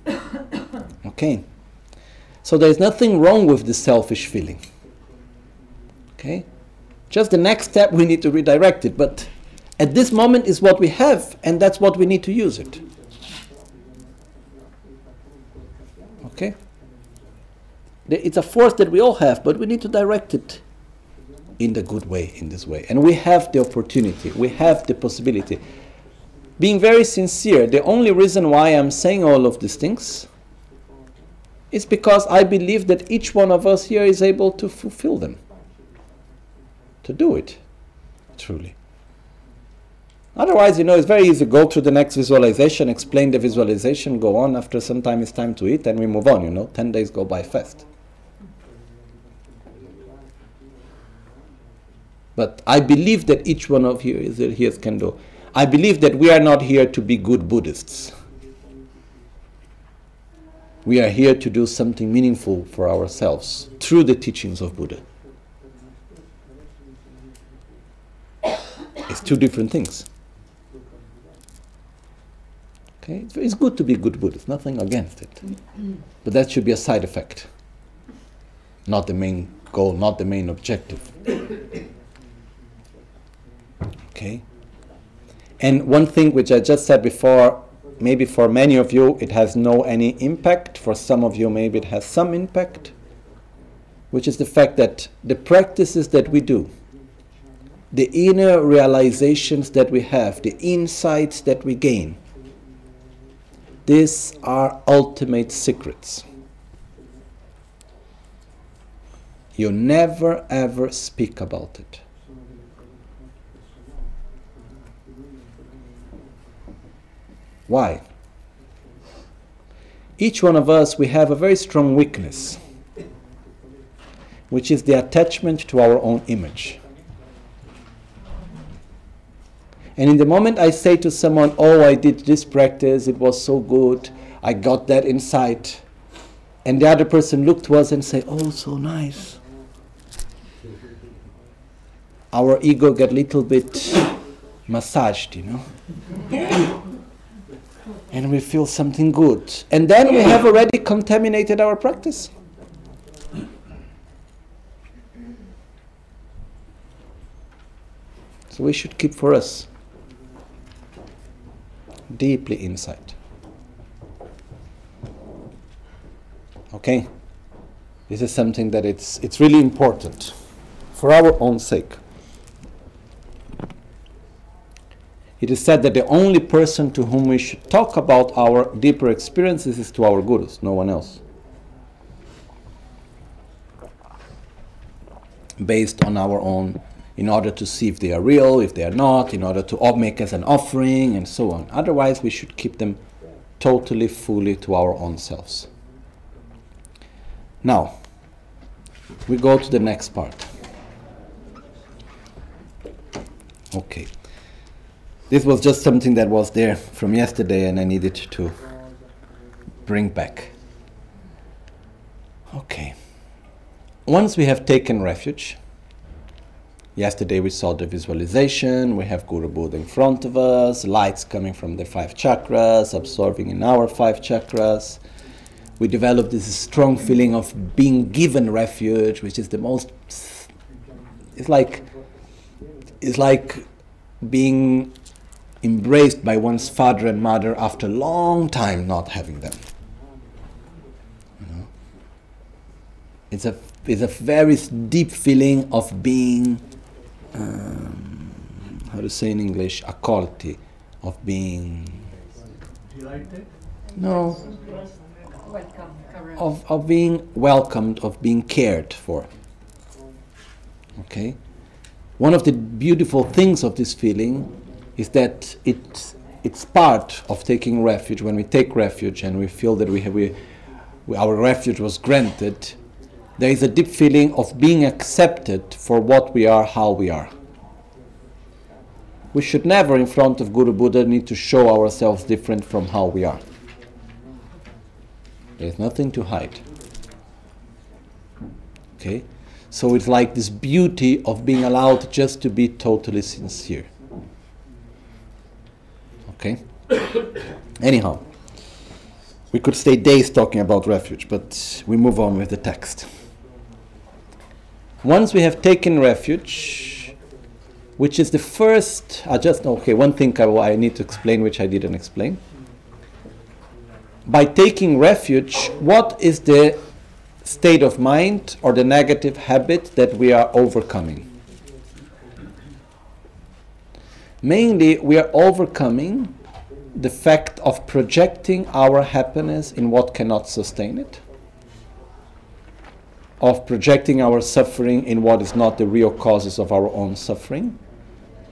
(coughs) okay. So there is nothing wrong with the selfish feeling. Okay? Just the next step, we need to redirect it. But at this moment is what we have, and that's what we need to use it. Okay? It's a force that we all have, but we need to direct it in the good way, in this way. And we have the opportunity, we have the possibility. Being very sincere, the only reason why I'm saying all of these things is because I believe that each one of us here is able to fulfill them, to do it, truly. Otherwise, you know, it's very easy. Go through the next visualization, explain the visualization, go on. After some time, it's time to eat, and we move on. You know, ten days go by fast. But I believe that each one of you is here can do. I believe that we are not here to be good Buddhists. We are here to do something meaningful for ourselves through the teachings of Buddha. It's two different things. Okay, it's good to be good Buddhist, nothing against it. But that should be a side effect, not the main goal, not the main objective. Okay? And one thing which I just said before, maybe for many of you it has no any impact, for some of you maybe it has some impact, which is the fact that the practices that we do, the inner realizations that we have, the insights that we gain, these are ultimate secrets. You never ever speak about it. Why? Each one of us, we have a very strong weakness, which is the attachment to our own image. And in the moment I say to someone, Oh, I did this practice, it was so good, I got that insight, and the other person looked to us and say, Oh, so nice. Our ego get a little bit massaged, you know and we feel something good. And then we have already contaminated our practice. So we should keep for us deeply inside. Okay? This is something that it's, it's really important for our own sake. It is said that the only person to whom we should talk about our deeper experiences is to our gurus, no one else. Based on our own, in order to see if they are real, if they are not, in order to make us an offering, and so on. Otherwise, we should keep them totally, fully to our own selves. Now, we go to the next part. Okay. This was just something that was there from yesterday and I needed to bring back. Okay. Once we have taken refuge, yesterday we saw the visualization, we have Guru Buddha in front of us, lights coming from the five chakras, absorbing in our five chakras. We developed this strong feeling of being given refuge, which is the most. It's like. It's like being embraced by one's father and mother after a long time not having them. You know? It's a it's a very deep feeling of being um, how to say in English accolti, of being delighted. No. Of, of being welcomed, of being cared for. Okay? One of the beautiful things of this feeling is that it, it's part of taking refuge. When we take refuge and we feel that we have, we, our refuge was granted, there is a deep feeling of being accepted for what we are, how we are. We should never, in front of Guru Buddha, need to show ourselves different from how we are. There is nothing to hide. Okay? So it's like this beauty of being allowed just to be totally sincere. Okay? (coughs) Anyhow, we could stay days talking about refuge, but we move on with the text. Once we have taken refuge, which is the first. I just okay. One thing I, I need to explain, which I didn't explain. By taking refuge, what is the state of mind or the negative habit that we are overcoming? Mainly, we are overcoming the fact of projecting our happiness in what cannot sustain it, of projecting our suffering in what is not the real causes of our own suffering.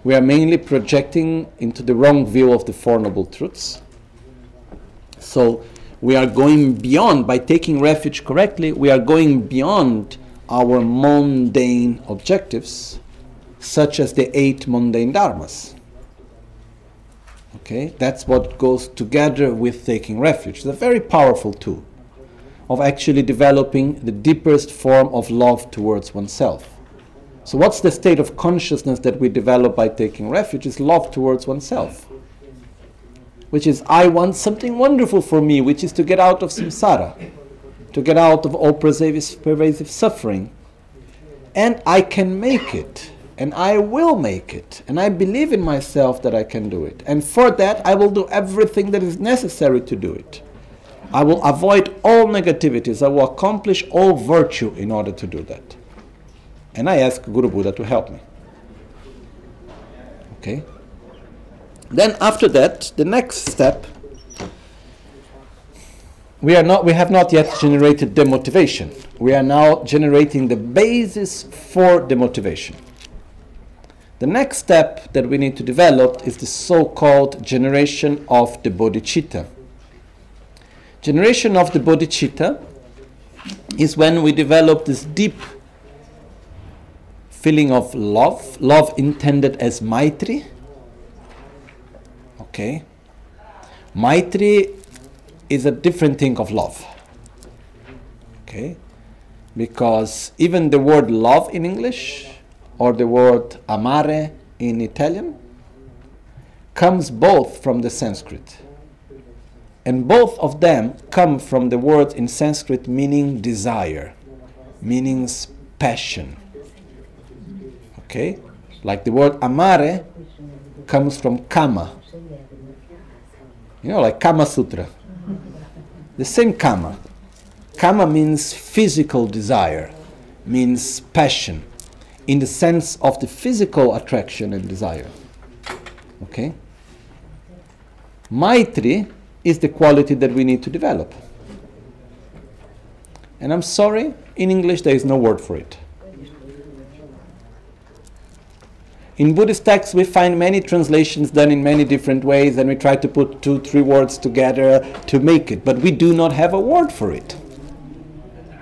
We are mainly projecting into the wrong view of the Four Noble Truths. So, we are going beyond, by taking refuge correctly, we are going beyond our mundane objectives, such as the eight mundane dharmas. Okay, that's what goes together with taking refuge. It's a very powerful tool of actually developing the deepest form of love towards oneself. So, what's the state of consciousness that we develop by taking refuge? Is love towards oneself which is I want something wonderful for me, which is to get out of samsara, to get out of all pervasive, pervasive suffering. And I can make it, and I will make it, and I believe in myself that I can do it. And for that, I will do everything that is necessary to do it. I will avoid all negativities, I will accomplish all virtue in order to do that. And I ask Guru Buddha to help me. Okay? Then after that, the next step, we are not we have not yet generated the motivation. We are now generating the basis for the motivation. The next step that we need to develop is the so-called generation of the bodhicitta. Generation of the bodhicitta is when we develop this deep feeling of love, love intended as maitri, Okay? Maitri is a different thing of love. Okay? Because even the word love in English or the word amare in Italian comes both from the Sanskrit. And both of them come from the word in Sanskrit meaning desire, meaning passion. Okay? Like the word amare comes from kama, you know, like Kama Sutra. The same Kama. Kama means physical desire, means passion, in the sense of the physical attraction and desire. Okay? Maitri is the quality that we need to develop. And I'm sorry, in English there is no word for it. In Buddhist texts, we find many translations done in many different ways, and we try to put two, three words together to make it, but we do not have a word for it.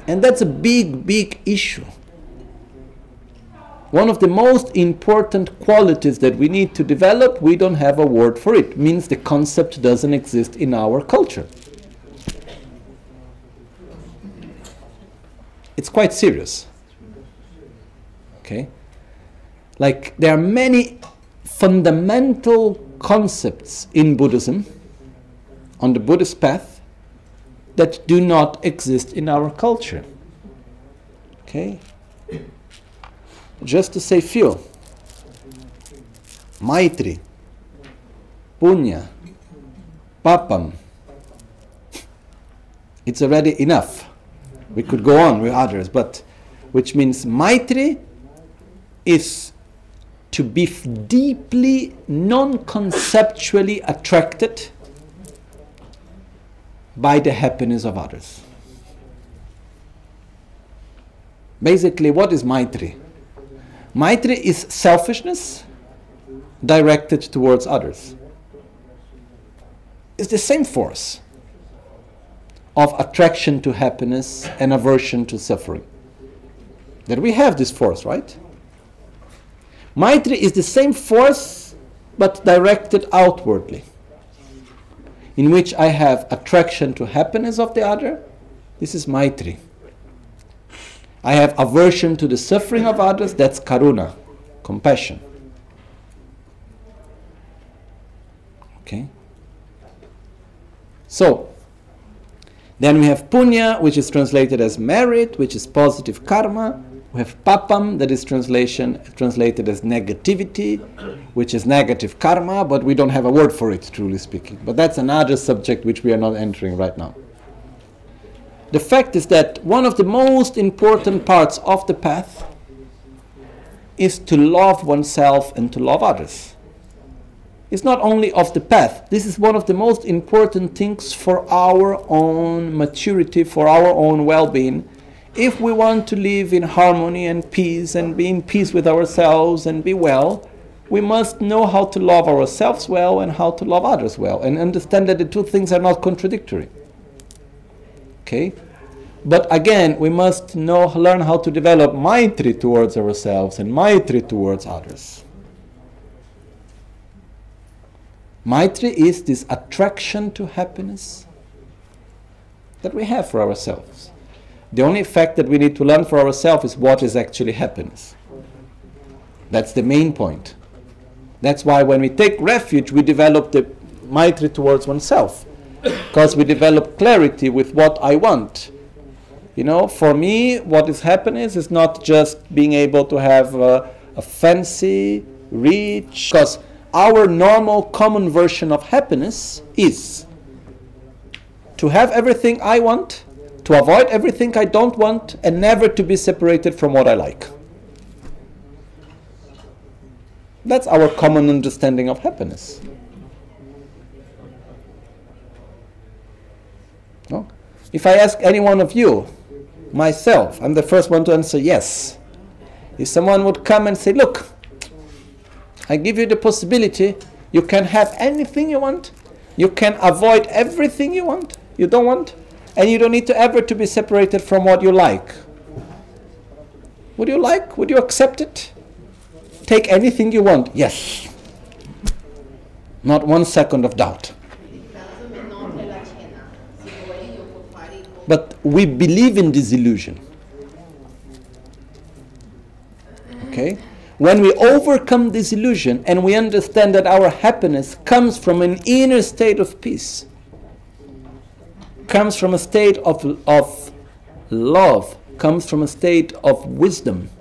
And that's a big, big issue. One of the most important qualities that we need to develop, we don't have a word for it. Means the concept doesn't exist in our culture. It's quite serious. Okay? Like there are many fundamental concepts in Buddhism, on the Buddhist path, that do not exist in our culture. Okay? Just to say few. Maitri, Punya, Papam. It's already enough. We could go on with others, but which means Maitri is to be deeply non conceptually attracted by the happiness of others. Basically, what is Maitri? Maitri is selfishness directed towards others. It's the same force of attraction to happiness and aversion to suffering. That we have this force, right? Maitri is the same force but directed outwardly, in which I have attraction to happiness of the other. This is Maitri. I have aversion to the suffering of others. That's Karuna, compassion. Okay? So, then we have punya, which is translated as merit, which is positive karma. We have papam, that is translation translated as negativity, which is negative karma, but we don't have a word for it, truly speaking. But that's another subject which we are not entering right now. The fact is that one of the most important parts of the path is to love oneself and to love others. It's not only of the path, this is one of the most important things for our own maturity, for our own well being if we want to live in harmony and peace and be in peace with ourselves and be well, we must know how to love ourselves well and how to love others well and understand that the two things are not contradictory. Okay? But again, we must know, learn how to develop maitri towards ourselves and maitri towards others. Maitri is this attraction to happiness that we have for ourselves. The only fact that we need to learn for ourselves is what is actually happiness. That's the main point. That's why when we take refuge, we develop the maitri towards oneself. Because we develop clarity with what I want. You know, for me, what is happiness is not just being able to have a, a fancy, rich, because our normal common version of happiness is to have everything I want to avoid everything I don't want and never to be separated from what I like. That's our common understanding of happiness. If I ask any one of you, myself, I'm the first one to answer yes. If someone would come and say, Look, I give you the possibility, you can have anything you want, you can avoid everything you want, you don't want, and you don't need to ever to be separated from what you like. Would you like? Would you accept it? Take anything you want. Yes. Not one second of doubt. But we believe in this illusion. Okay? When we overcome this illusion and we understand that our happiness comes from an inner state of peace, comes from a state of, of love, comes from a state of wisdom,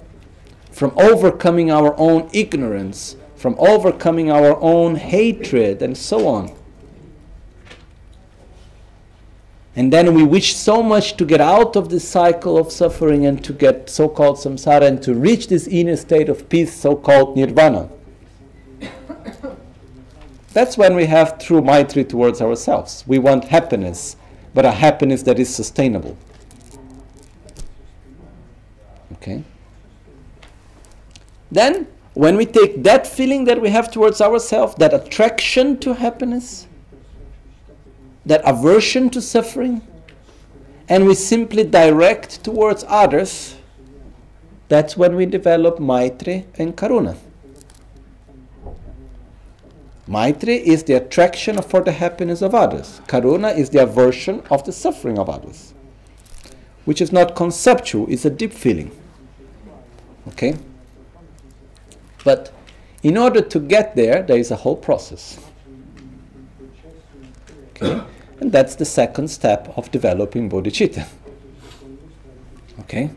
from overcoming our own ignorance, from overcoming our own hatred, and so on. And then we wish so much to get out of this cycle of suffering and to get so called samsara and to reach this inner state of peace, so called nirvana. That's when we have true maitri towards ourselves. We want happiness but a happiness that is sustainable. Okay? Then, when we take that feeling that we have towards ourselves, that attraction to happiness, that aversion to suffering, and we simply direct towards others, that's when we develop Maitri and Karuna. Maitri is the attraction for the happiness of others. Karuna is the aversion of the suffering of others, which is not conceptual, it's a deep feeling. Okay? But in order to get there, there is a whole process. Okay? And that's the second step of developing bodhicitta. Okay?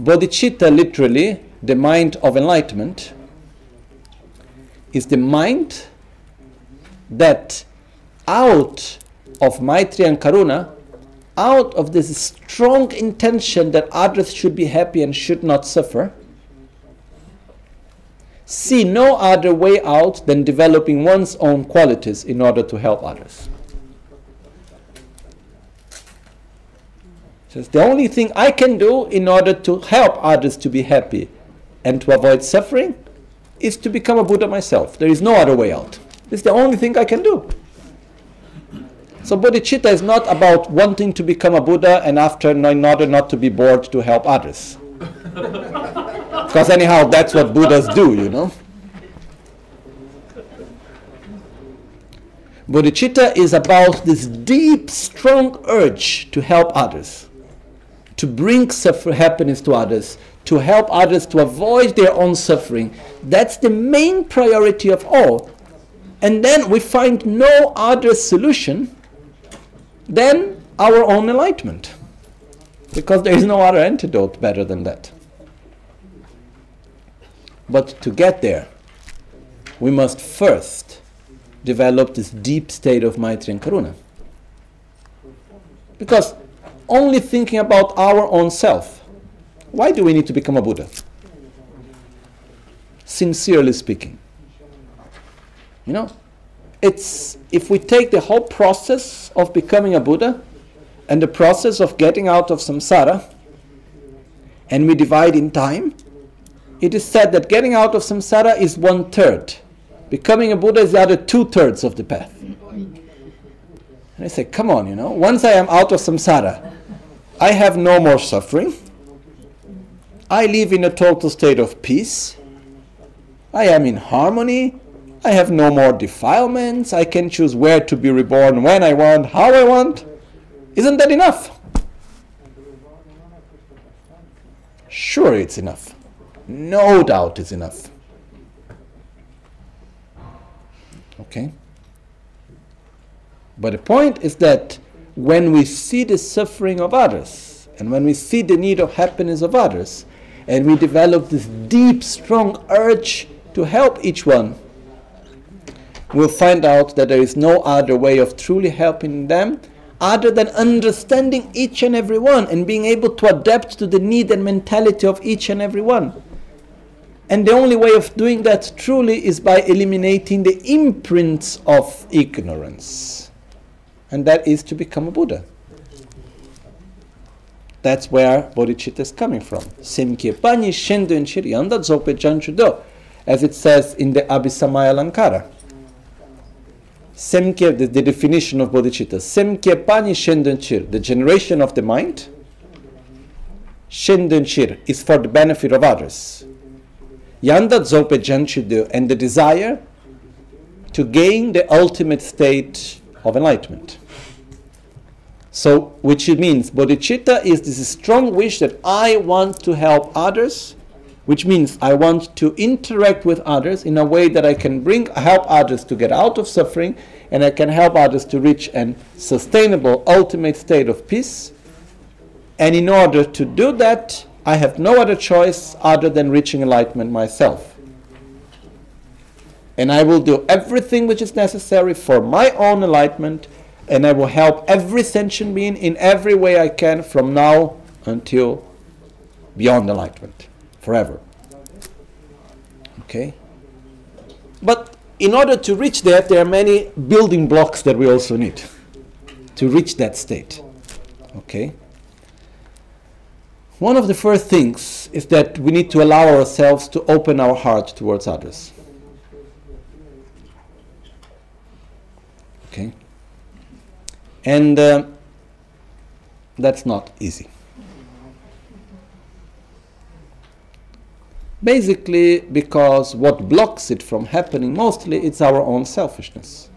Bodhicitta, literally, the mind of enlightenment, is the mind that out of Maitri and Karuna, out of this strong intention that others should be happy and should not suffer, see no other way out than developing one's own qualities in order to help others. Says the only thing I can do in order to help others to be happy and to avoid suffering is to become a Buddha myself. There is no other way out. This is the only thing I can do. So bodhicitta is not about wanting to become a Buddha and after in order not to be bored to help others. (laughs) because anyhow that's what Buddhas do, you know. Bodhicitta is about this deep, strong urge to help others, to bring suffer- happiness to others, to help others to avoid their own suffering. That's the main priority of all and then we find no other solution than our own enlightenment. Because there is no other antidote better than that. But to get there, we must first develop this deep state of Maitri and Karuna. Because only thinking about our own self, why do we need to become a Buddha? Sincerely speaking. You know, it's if we take the whole process of becoming a Buddha and the process of getting out of samsara and we divide in time, it is said that getting out of samsara is one third. Becoming a Buddha is the other two thirds of the path. And I say, come on, you know, once I am out of samsara, I have no more suffering. I live in a total state of peace. I am in harmony. I have no more defilements. I can choose where to be reborn, when I want, how I want. Isn't that enough? Sure, it's enough. No doubt it's enough. Okay? But the point is that when we see the suffering of others, and when we see the need of happiness of others, and we develop this deep, strong urge to help each one, we'll find out that there is no other way of truly helping them other than understanding each and every one and being able to adapt to the need and mentality of each and every one. And the only way of doing that truly is by eliminating the imprints of ignorance. And that is to become a Buddha. That's where bodhicitta is coming from. As it says in the Abhisamayalankara. Semkye, the, the definition of bodhicitta. Semkye pani shendenchir, the generation of the mind. Shendenchir is for the benefit of others. Yanda zope janchidu, and the desire to gain the ultimate state of enlightenment. So, which means bodhicitta is this strong wish that I want to help others, which means I want to interact with others in a way that I can bring help others to get out of suffering and I can help others to reach an sustainable ultimate state of peace. And in order to do that, I have no other choice other than reaching enlightenment myself. And I will do everything which is necessary for my own enlightenment and I will help every sentient being in every way I can from now until beyond enlightenment, forever. Okay? But in order to reach that, there are many building blocks that we also need to reach that state. Okay? One of the first things is that we need to allow ourselves to open our heart towards others. Okay? And uh, that's not easy. Basically, because what blocks it from happening mostly it's our own selfishness.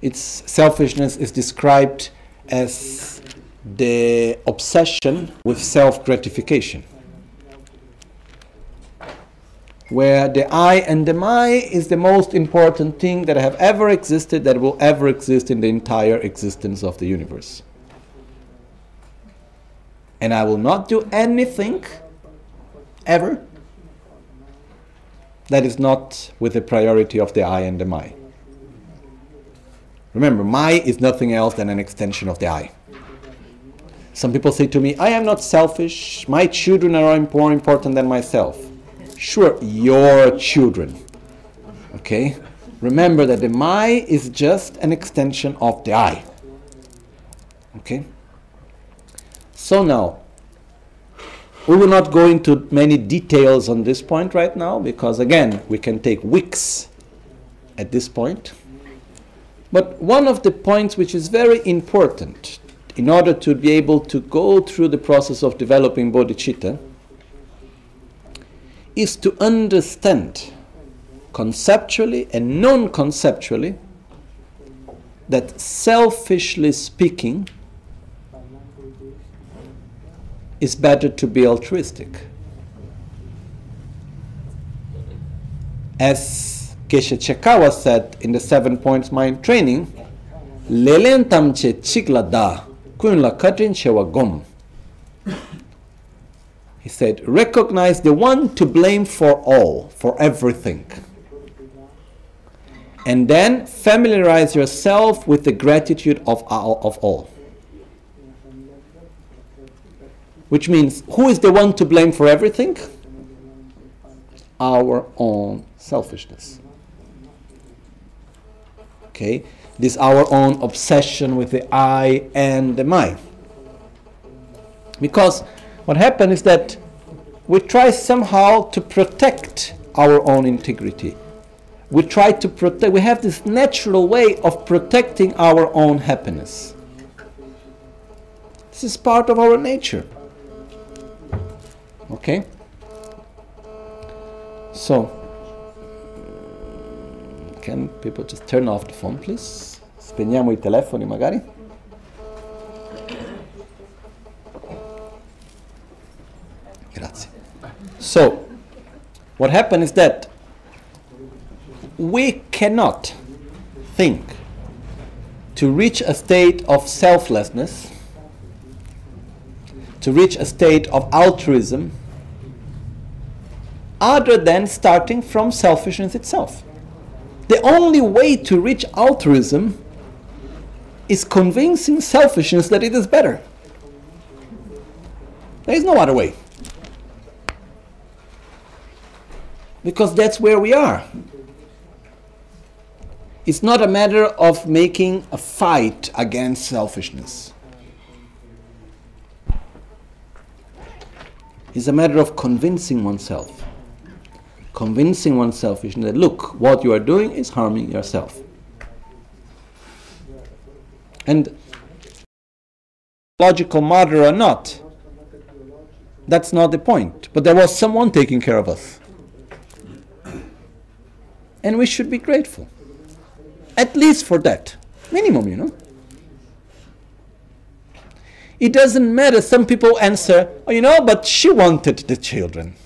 Its selfishness is described as the obsession with self gratification where the I and the my is the most important thing that have ever existed, that will ever exist in the entire existence of the universe. And I will not do anything ever that is not with the priority of the I and the my. Remember, my is nothing else than an extension of the I. Some people say to me, I am not selfish, my children are more important than myself. Sure, your children. Okay? Remember that the my is just an extension of the I. Okay? So now, we will not go into many details on this point right now because, again, we can take weeks at this point. But one of the points which is very important in order to be able to go through the process of developing bodhicitta is to understand conceptually and non conceptually that selfishly speaking is better to be altruistic. As Geshe Chekawa said in the Seven Points Mind Training, Lelen tamche chikla da, kun la katin chewa gom. He said, recognize the one to blame for all, for everything. And then familiarize yourself with the gratitude of all. Of all. Which means, who is the one to blame for everything? Our own selfishness. Okay? This our own obsession with the I and the my. Because what happened is that we try somehow to protect our own integrity. We try to protect, we have this natural way of protecting our own happiness. This is part of our nature. Ok? So, can people just turn off the phone, please? Spegniamo i telefoni magari. Grazie. So, what happened is that we cannot think to reach a state of selflessness, to reach a state of altruism, other than starting from selfishness itself. The only way to reach altruism is convincing selfishness that it is better. There is no other way. Because that's where we are. It's not a matter of making a fight against selfishness. It's a matter of convincing oneself. Convincing oneself that look, what you are doing is harming yourself. And logical mother or not, that's not the point. But there was someone taking care of us. And we should be grateful. At least for that. Minimum, you know. It doesn't matter. Some people answer, oh, you know, but she wanted the children.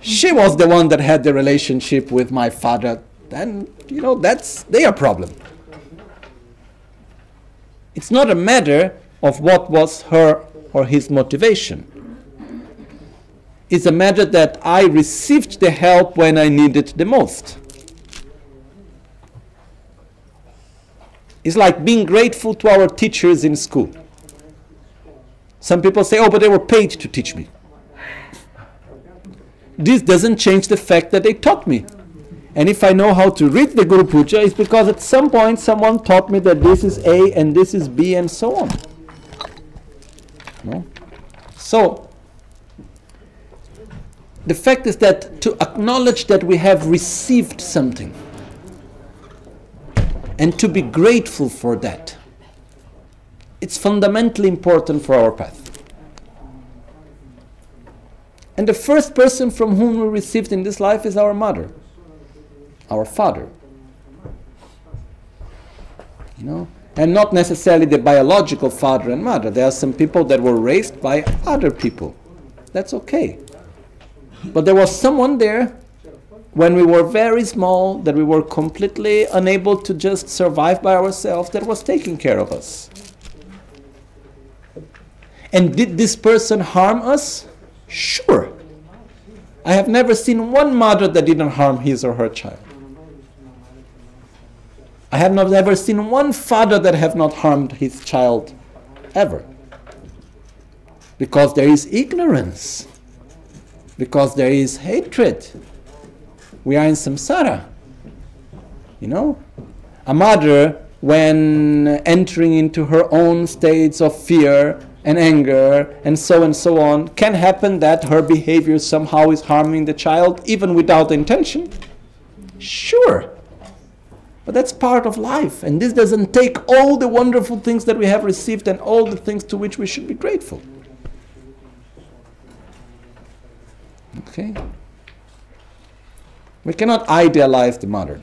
She was the one that had the relationship with my father. Then, you know, that's their problem. It's not a matter of what was her or his motivation. It's a matter that I received the help when I needed the most. It's like being grateful to our teachers in school. Some people say, oh, but they were paid to teach me. This doesn't change the fact that they taught me. And if I know how to read the Guru Puja, it's because at some point someone taught me that this is A and this is B and so on. No? So, the fact is that to acknowledge that we have received something and to be grateful for that. It's fundamentally important for our path. And the first person from whom we received in this life is our mother, our father. You know? And not necessarily the biological father and mother. There are some people that were raised by other people. That's okay. But there was someone there when we were very small, that we were completely unable to just survive by ourselves, that was taking care of us. And did this person harm us? Sure. I have never seen one mother that didn't harm his or her child. I have not ever seen one father that have not harmed his child ever. Because there is ignorance. Because there is hatred we are in samsara. You know? A mother, when entering into her own states of fear and anger and so and so on, can happen that her behavior somehow is harming the child, even without intention. Sure. But that's part of life. And this doesn't take all the wonderful things that we have received and all the things to which we should be grateful. Okay? We cannot idealize the mother,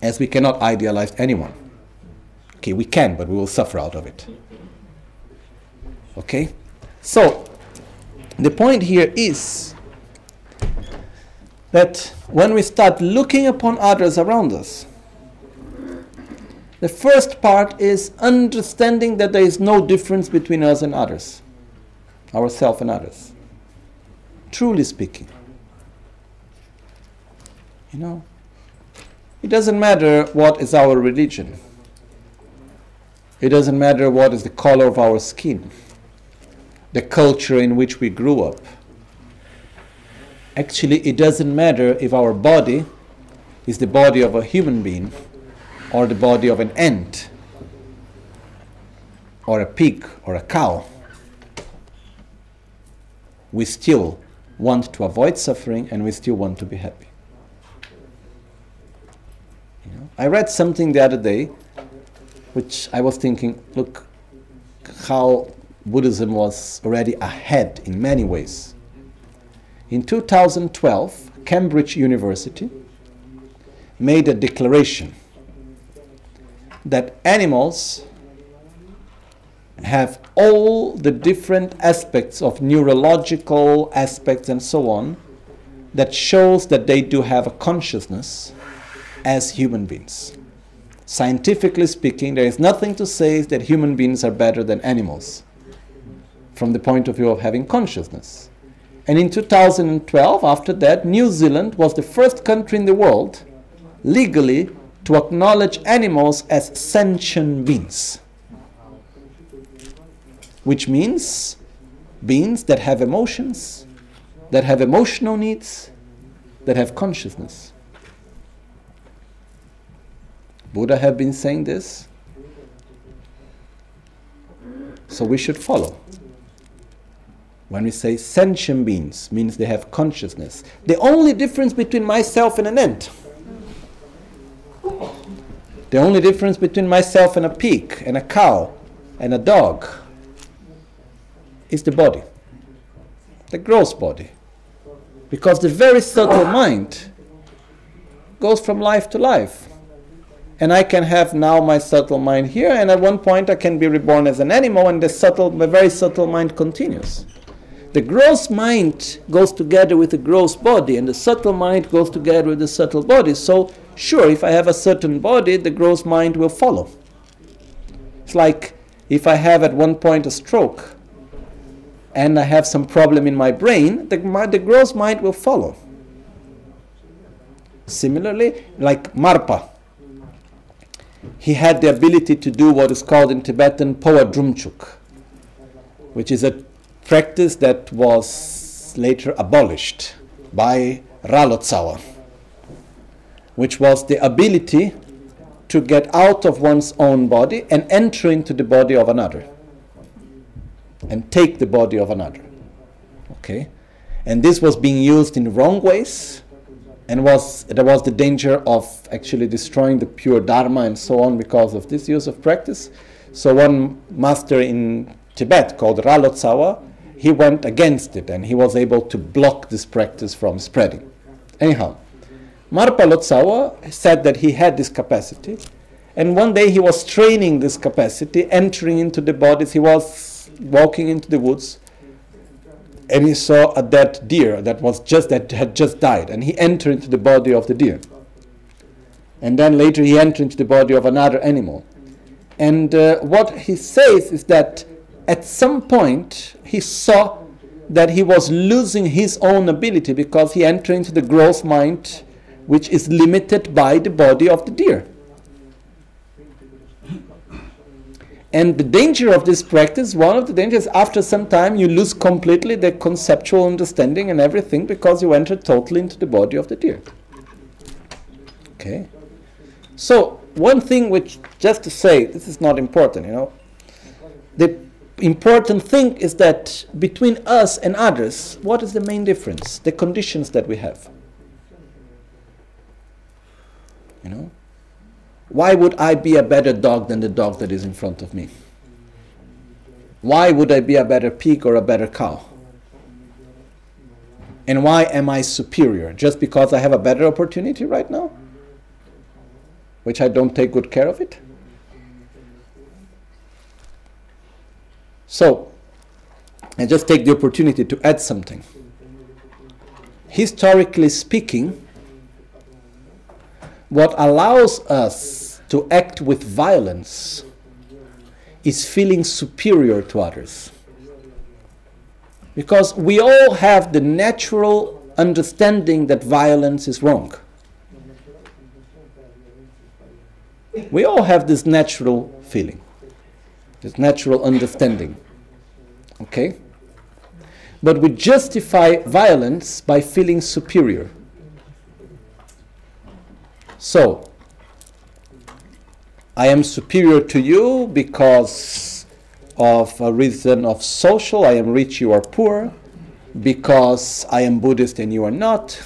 as we cannot idealize anyone. Okay, we can, but we will suffer out of it. Okay? So, the point here is that when we start looking upon others around us, the first part is understanding that there is no difference between us and others. ourselves and others. Truly speaking. You know, it doesn't matter what is our religion. It doesn't matter what is the color of our skin, the culture in which we grew up. Actually, it doesn't matter if our body is the body of a human being or the body of an ant or a pig or a cow. We still want to avoid suffering and we still want to be happy. You know? I read something the other day which I was thinking, look, how Buddhism was already ahead in many ways. In 2012, Cambridge University made a declaration that animals have all the different aspects of neurological aspects and so on that shows that they do have a consciousness as human beings. Scientifically speaking, there is nothing to say that human beings are better than animals from the point of view of having consciousness. And in 2012, after that, New Zealand was the first country in the world legally to acknowledge animals as sentient beings, which means beings that have emotions, that have emotional needs, that have consciousness. Buddha have been saying this, so we should follow. When we say sentient beings, means they have consciousness. The only difference between myself and an ant the only difference between myself and a pig and a cow and a dog is the body, the gross body. Because the very subtle mind goes from life to life. And I can have now my subtle mind here, and at one point I can be reborn as an animal, and the subtle, the very subtle mind continues. The gross mind goes together with the gross body, and the subtle mind goes together with the subtle body. So Sure, if I have a certain body, the gross mind will follow. It's like if I have at one point a stroke and I have some problem in my brain, the, my, the gross mind will follow. Similarly, like Marpa, he had the ability to do what is called in Tibetan Poa Drumchuk, which is a practice that was later abolished by Ralotsawa which was the ability to get out of one's own body and enter into the body of another and take the body of another. Okay? And this was being used in wrong ways and was there was the danger of actually destroying the pure dharma and so on because of this use of practice. So one master in Tibet called Ralotsawa, he went against it and he was able to block this practice from spreading. Anyhow, Marpa Lotsawa said that he had this capacity. And one day he was training this capacity, entering into the bodies. He was walking into the woods and he saw a dead deer that was just that had just died. And he entered into the body of the deer. And then later he entered into the body of another animal. And uh, what he says is that at some point he saw that he was losing his own ability because he entered into the gross mind which is limited by the body of the deer. And the danger of this practice, one of the dangers, after some time you lose completely the conceptual understanding and everything because you enter totally into the body of the deer. Okay? So, one thing which, just to say, this is not important, you know, the important thing is that between us and others, what is the main difference? The conditions that we have. You know? Why would I be a better dog than the dog that is in front of me? Why would I be a better pig or a better cow? And why am I superior? Just because I have a better opportunity right now? Which I don't take good care of it? So, I just take the opportunity to add something. Historically speaking, what allows us to act with violence is feeling superior to others. Because we all have the natural understanding that violence is wrong. We all have this natural feeling, this natural understanding. Okay? But we justify violence by feeling superior. So, I am superior to you because of a reason of social, I am rich, you are poor, because I am Buddhist and you are not,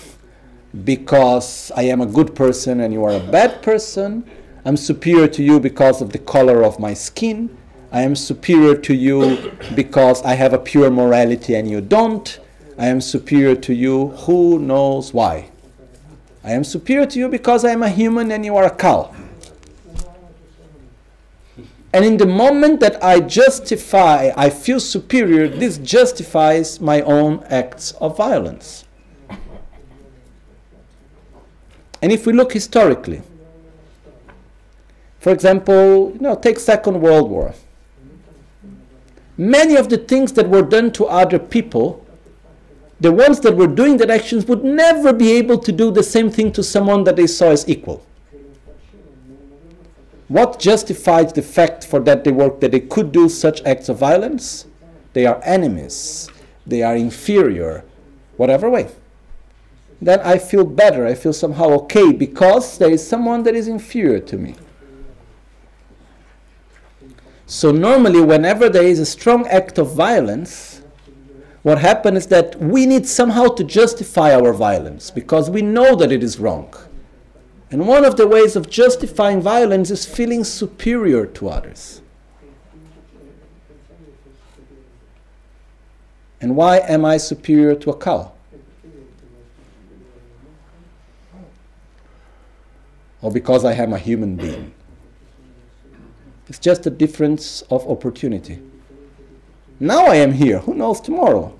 because I am a good person and you are a bad person, I'm superior to you because of the color of my skin, I am superior to you because I have a pure morality and you don't, I am superior to you, who knows why. I am superior to you because I am a human and you are a cow. And in the moment that I justify, I feel superior, this justifies my own acts of violence. And if we look historically, for example, you know, take Second World War. Many of the things that were done to other people, the ones that were doing that actions would never be able to do the same thing to someone that they saw as equal. What justifies the fact for that they work that they could do such acts of violence? They are enemies. They are inferior, whatever way. Then I feel better. I feel somehow okay because there is someone that is inferior to me. So normally, whenever there is a strong act of violence, what happens is that we need somehow to justify our violence because we know that it is wrong. And one of the ways of justifying violence is feeling superior to others. And why am I superior to a cow? Or because I am a human being? It's just a difference of opportunity. Now I am here. Who knows tomorrow?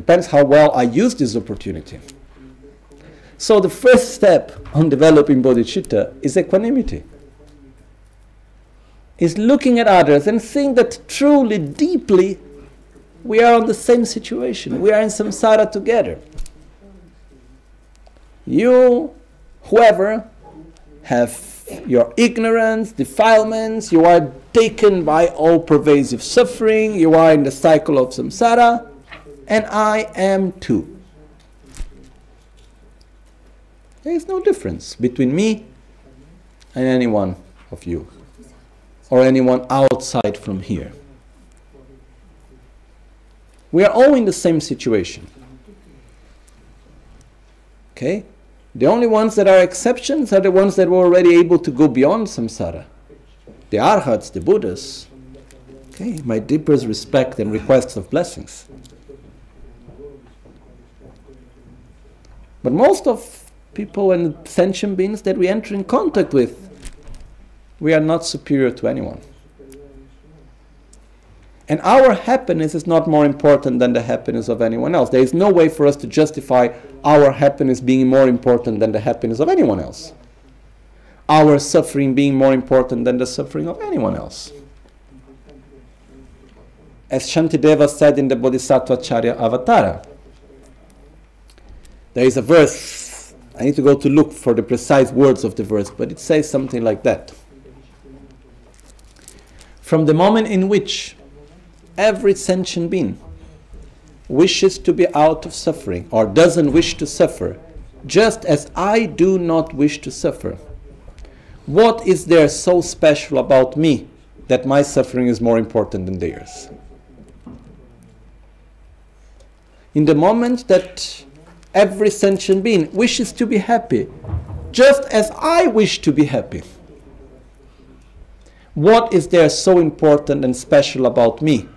Depends how well I use this opportunity. So the first step on developing bodhicitta is equanimity. Is looking at others and seeing that truly, deeply, we are on the same situation. We are in samsara together. You, whoever, have your ignorance, defilements, you are taken by all pervasive suffering, you are in the cycle of samsara and I am too. There is no difference between me and any one of you, or anyone outside from here. We are all in the same situation. Okay? The only ones that are exceptions are the ones that were already able to go beyond samsara. The arhats, the Buddhas. Okay, my deepest respect and requests of blessings. But most of people and sentient beings that we enter in contact with, we are not superior to anyone. And our happiness is not more important than the happiness of anyone else. There is no way for us to justify our happiness being more important than the happiness of anyone else. Our suffering being more important than the suffering of anyone else. As Shantideva said in the Bodhisattva Charya Avatara, there is a verse, I need to go to look for the precise words of the verse, but it says something like that. From the moment in which every sentient being wishes to be out of suffering or doesn't wish to suffer, just as I do not wish to suffer, what is there so special about me that my suffering is more important than theirs? In the moment that every sentient being wishes to be happy, just as I wish to be happy. What is there so important and special about me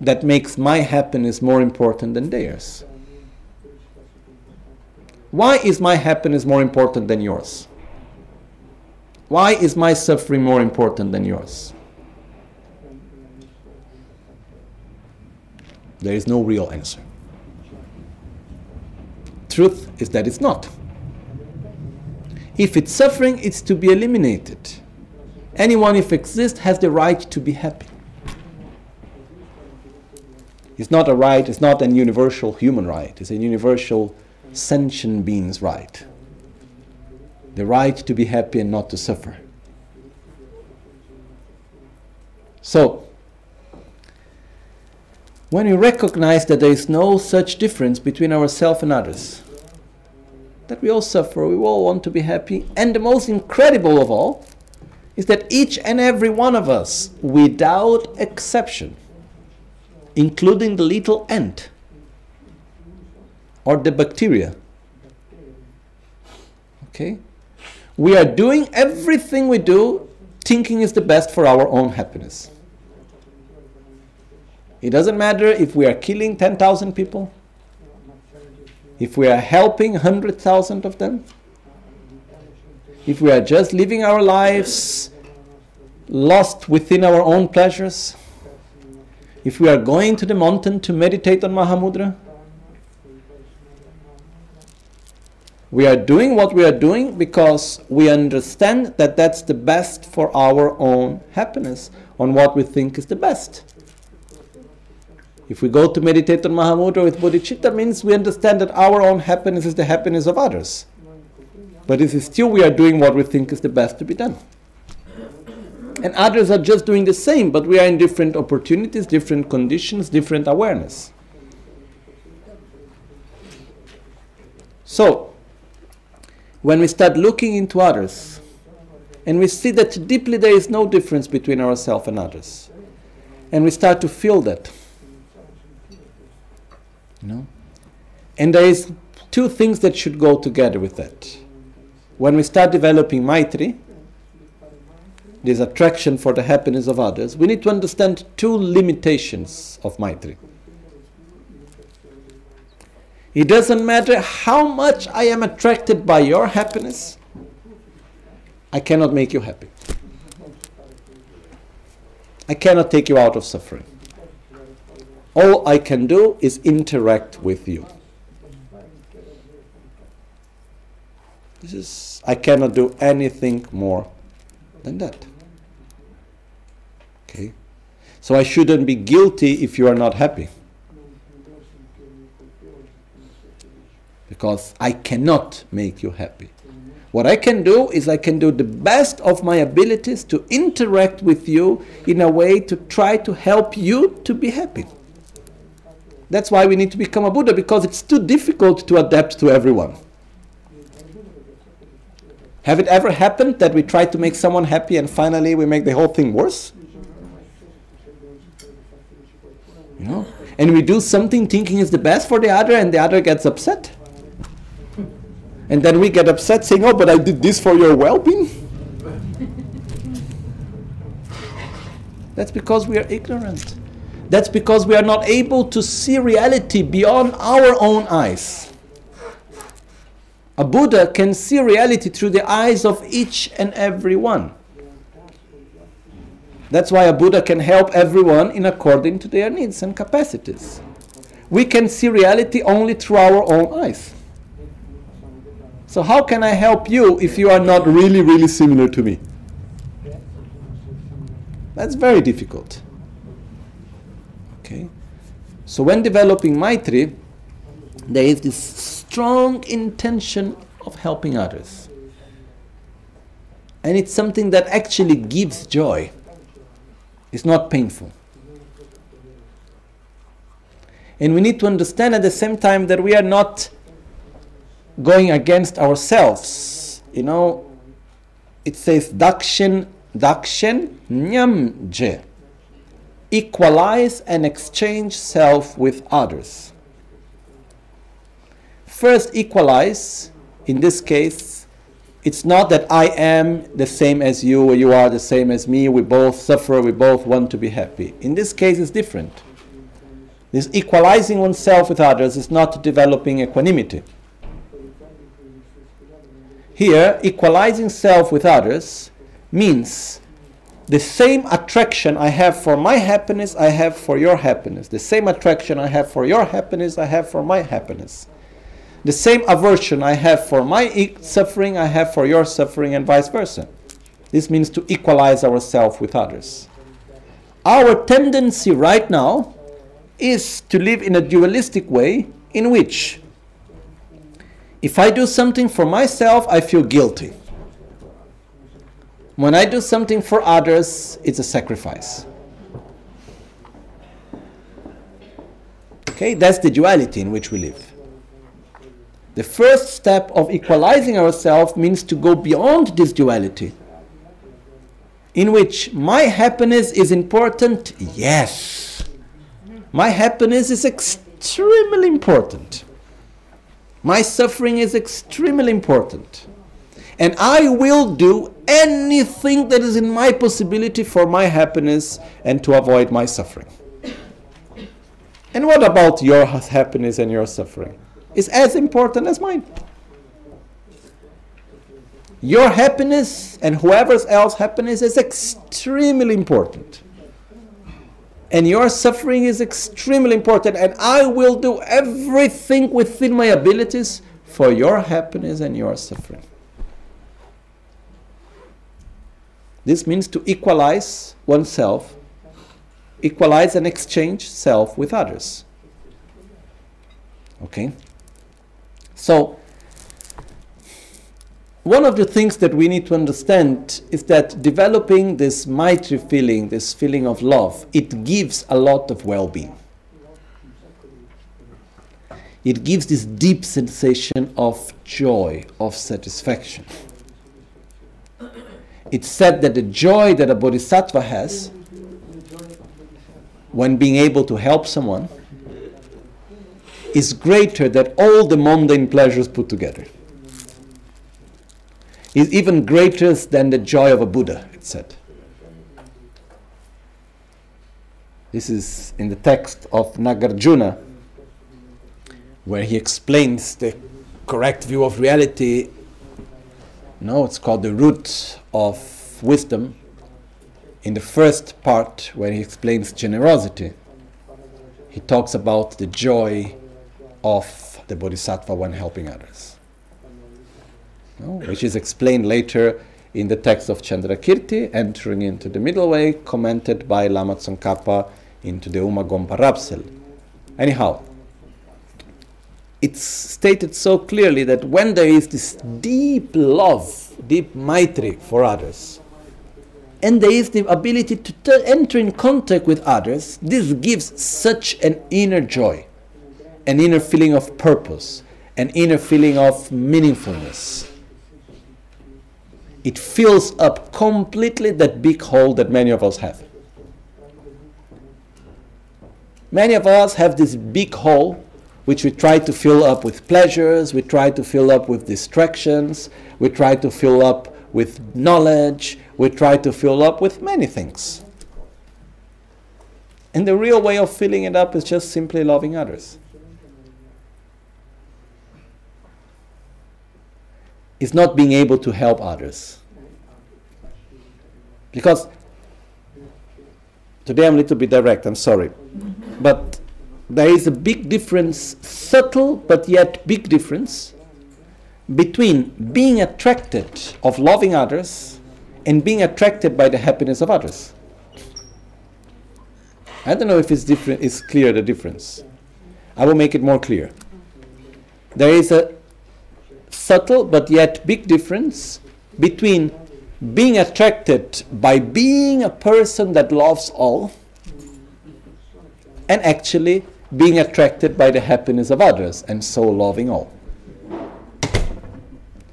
that makes my happiness more important than theirs? Why is my happiness more important than yours? Why is my suffering more important than yours? There is no real answer truth is that it's not. If it's suffering, it's to be eliminated. Anyone, if exists, has the right to be happy. It's not a right, it's not a universal human right, it's a universal sentient being's right. The right to be happy and not to suffer. So, when we recognize that there is no such difference between ourselves and others, that we all suffer, we all want to be happy, and the most incredible of all is that each and every one of us, without exception, including the little ant or the bacteria, okay, we are doing everything we do thinking is the best for our own happiness. It doesn't matter if we are killing 10,000 people, if we are helping 100,000 of them, if we are just living our lives lost within our own pleasures, if we are going to the mountain to meditate on Mahamudra, we are doing what we are doing because we understand that that's the best for our own happiness, on what we think is the best. If we go to meditate on Mahamudra with bodhicitta, means we understand that our own happiness is the happiness of others. But it is still we are doing what we think is the best to be done. And others are just doing the same, but we are in different opportunities, different conditions, different awareness. So, when we start looking into others, and we see that deeply there is no difference between ourselves and others, and we start to feel that, you know? And there is two things that should go together with that. When we start developing Maitri, this attraction for the happiness of others, we need to understand two limitations of Maitri. It doesn't matter how much I am attracted by your happiness, I cannot make you happy. I cannot take you out of suffering. All I can do is interact with you. This is I cannot do anything more than that. Okay? So I shouldn't be guilty if you are not happy. Because I cannot make you happy. What I can do is I can do the best of my abilities to interact with you in a way to try to help you to be happy. That's why we need to become a Buddha because it's too difficult to adapt to everyone. Have it ever happened that we try to make someone happy and finally we make the whole thing worse? You know? And we do something thinking is the best for the other and the other gets upset. And then we get upset saying, Oh, but I did this for your well being. That's because we are ignorant. That's because we are not able to see reality beyond our own eyes. A Buddha can see reality through the eyes of each and every one. That's why a Buddha can help everyone in according to their needs and capacities. We can see reality only through our own eyes. So, how can I help you if you are not really, really similar to me? That's very difficult. So, when developing Maitri, there is this strong intention of helping others. And it's something that actually gives joy. It's not painful. And we need to understand at the same time that we are not going against ourselves. You know, it says dakshin, dakshin nyamje. Equalize and exchange self with others. First, equalize, in this case, it's not that I am the same as you or you are the same as me, we both suffer, we both want to be happy. In this case, it's different. This equalizing oneself with others is not developing equanimity. Here, equalizing self with others means the same attraction I have for my happiness, I have for your happiness. The same attraction I have for your happiness, I have for my happiness the same aversion I have for my suffering, I have for your suffering, and vice versa. This means to equalize ourselves with others. Our tendency right now is to live in a dualistic way in which if I do something for myself, I feel guilty. When I do something for others, it's a sacrifice. Okay, that's the duality in which we live. The first step of equalizing ourselves means to go beyond this duality, in which my happiness is important, yes. My happiness is extremely important. My suffering is extremely important. And I will do anything that is in my possibility for my happiness and to avoid my suffering. And what about your happiness and your suffering? Is as important as mine. Your happiness and whoever else's happiness is extremely important. And your suffering is extremely important. And I will do everything within my abilities for your happiness and your suffering. This means to equalize oneself equalize and exchange self with others. Okay? So, one of the things that we need to understand is that developing this Maitri feeling, this feeling of love, it gives a lot of well being. It gives this deep sensation of joy, of satisfaction. It's said that the joy that a bodhisattva has when being able to help someone is greater than all the mundane pleasures put together. Is even greater than the joy of a Buddha, it said. This is in the text of Nagarjuna, where he explains the correct view of reality. No, it's called the root of wisdom in the first part, where he explains generosity, he talks about the joy of the bodhisattva when helping others, which is explained later in the text of Chandrakirti, entering into the middle way, commented by Lama Tsongkhapa into the Uma Gongpa Rapsel. Anyhow, it's stated so clearly that when there is this deep love, deep maitri for others, and there is the ability to t- enter in contact with others, this gives such an inner joy, an inner feeling of purpose, an inner feeling of meaningfulness. It fills up completely that big hole that many of us have. Many of us have this big hole which we try to fill up with pleasures, we try to fill up with distractions, we try to fill up with knowledge, we try to fill up with many things. And the real way of filling it up is just simply loving others. It's not being able to help others. Because today I'm a little bit direct, I'm sorry. But there is a big difference, subtle but yet big difference, between being attracted of loving others and being attracted by the happiness of others. I don't know if it's different it's clear the difference. I will make it more clear. There is a subtle but yet big difference between being attracted by being a person that loves all and actually being attracted by the happiness of others and so loving all.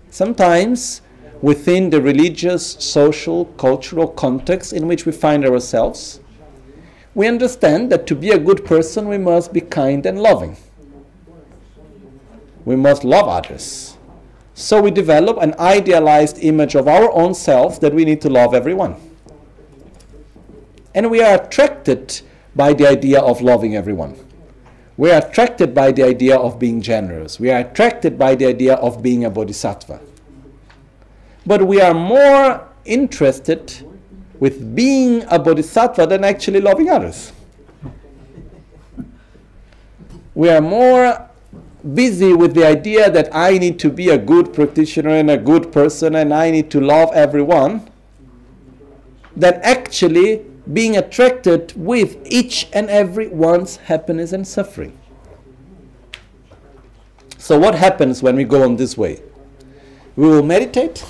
Sometimes, within the religious, social, cultural context in which we find ourselves, we understand that to be a good person, we must be kind and loving. We must love others. So we develop an idealized image of our own self that we need to love everyone. And we are attracted by the idea of loving everyone. We are attracted by the idea of being generous. We are attracted by the idea of being a bodhisattva. But we are more interested with being a bodhisattva than actually loving others. We are more busy with the idea that I need to be a good practitioner and a good person and I need to love everyone than actually being attracted with each and every one's happiness and suffering. So, what happens when we go on this way? We will meditate,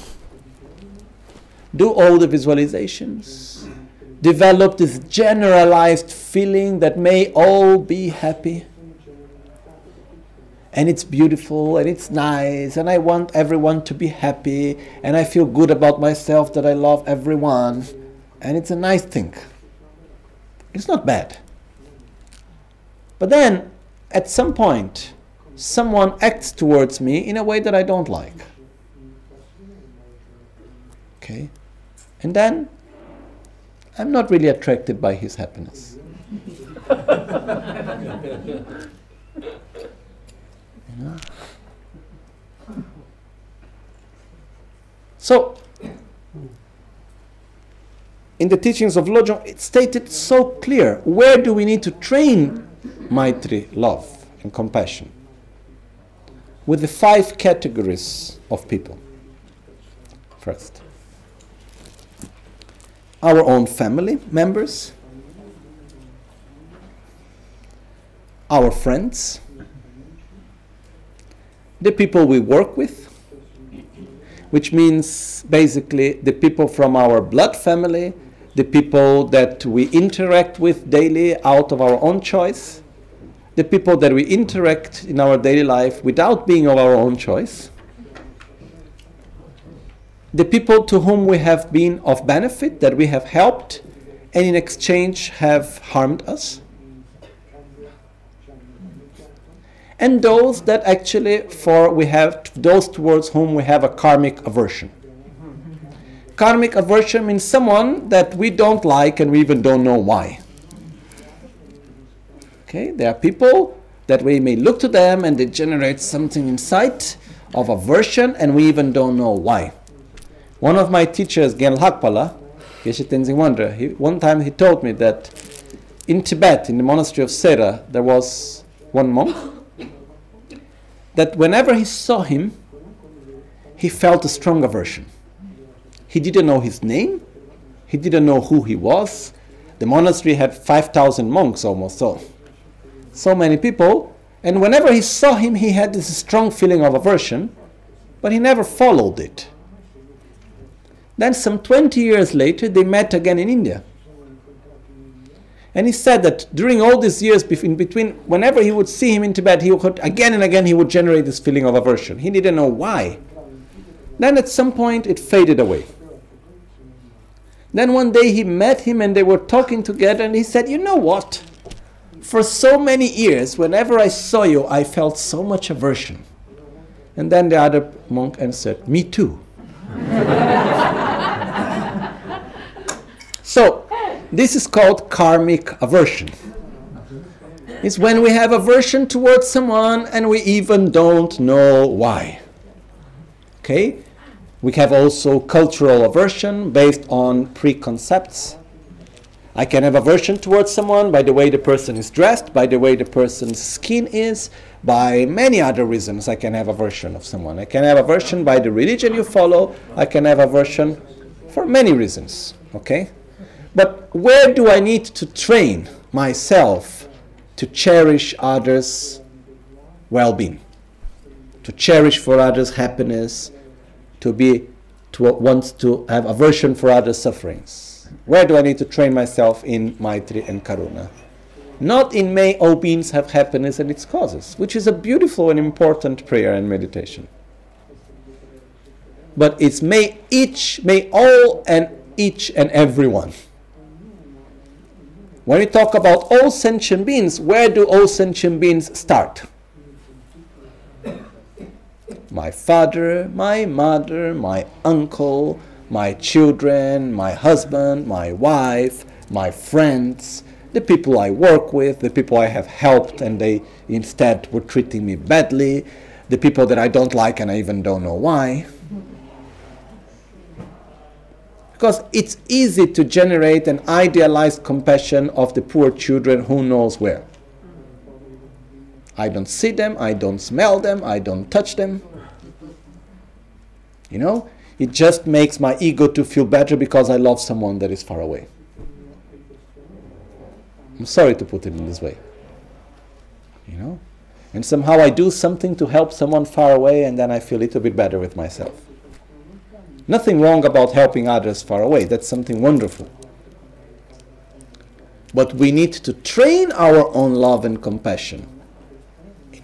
do all the visualizations, develop this generalized feeling that may all be happy. And it's beautiful and it's nice, and I want everyone to be happy, and I feel good about myself that I love everyone, and it's a nice thing. It's not bad. But then, at some point, someone acts towards me in a way that I don't like. Okay? And then I'm not really attracted by his happiness. (laughs) you know? So, in the teachings of Lojong, it's stated so clear where do we need to train Maitri, love and compassion? with the five categories of people. First, our own family members, our friends, the people we work with, which means basically the people from our blood family, the people that we interact with daily out of our own choice, the people that we interact in our daily life without being of our own choice, the people to whom we have been of benefit, that we have helped, and in exchange have harmed us, and those that actually for we have those towards whom we have a karmic aversion. Karmic aversion means someone that we don't like and we even don't know why. Okay, there are people that we may look to them and they generate something inside of aversion and we even don't know why. One of my teachers, Gen Hakpala, Geshe Tenzin he, one time he told me that in Tibet, in the monastery of Sera, there was one monk that whenever he saw him, he felt a strong aversion. He didn't know his name, he didn't know who he was. The monastery had 5,000 monks almost, so so many people, and whenever he saw him, he had this strong feeling of aversion, but he never followed it. Then, some 20 years later, they met again in India. And he said that during all these years in between, whenever he would see him in Tibet, he would again and again he would generate this feeling of aversion. He didn't know why. Then at some point it faded away. Then one day he met him and they were talking together, and he said, You know what? for so many years, whenever I saw you, I felt so much aversion. And then the other monk answered, Me too. (laughs) so, this is called karmic aversion. It's when we have aversion towards someone and we even don't know why. Okay? We have also cultural aversion based on preconcepts I can have aversion towards someone by the way the person is dressed, by the way the person's skin is, by many other reasons I can have aversion of someone. I can have aversion by the religion you follow, I can have aversion for many reasons, okay? But where do I need to train myself to cherish others' well being, to cherish for others' happiness, to be to want to have aversion for other sufferings? Where do I need to train myself in Maitri and Karuna? Not in may all beings have happiness and its causes, which is a beautiful and important prayer and meditation. But it's may each, may all and each and everyone. When we talk about all sentient beings, where do all sentient beings start? My father, my mother, my uncle, my children, my husband, my wife, my friends, the people I work with, the people I have helped and they instead were treating me badly, the people that I don't like and I even don't know why. Because it's easy to generate an idealized compassion of the poor children who knows where. I don't see them, I don't smell them, I don't touch them. You know, it just makes my ego to feel better because I love someone that is far away. I'm sorry to put it in this way. You know? And somehow I do something to help someone far away and then I feel a little bit better with myself. Nothing wrong about helping others far away. That's something wonderful. But we need to train our own love and compassion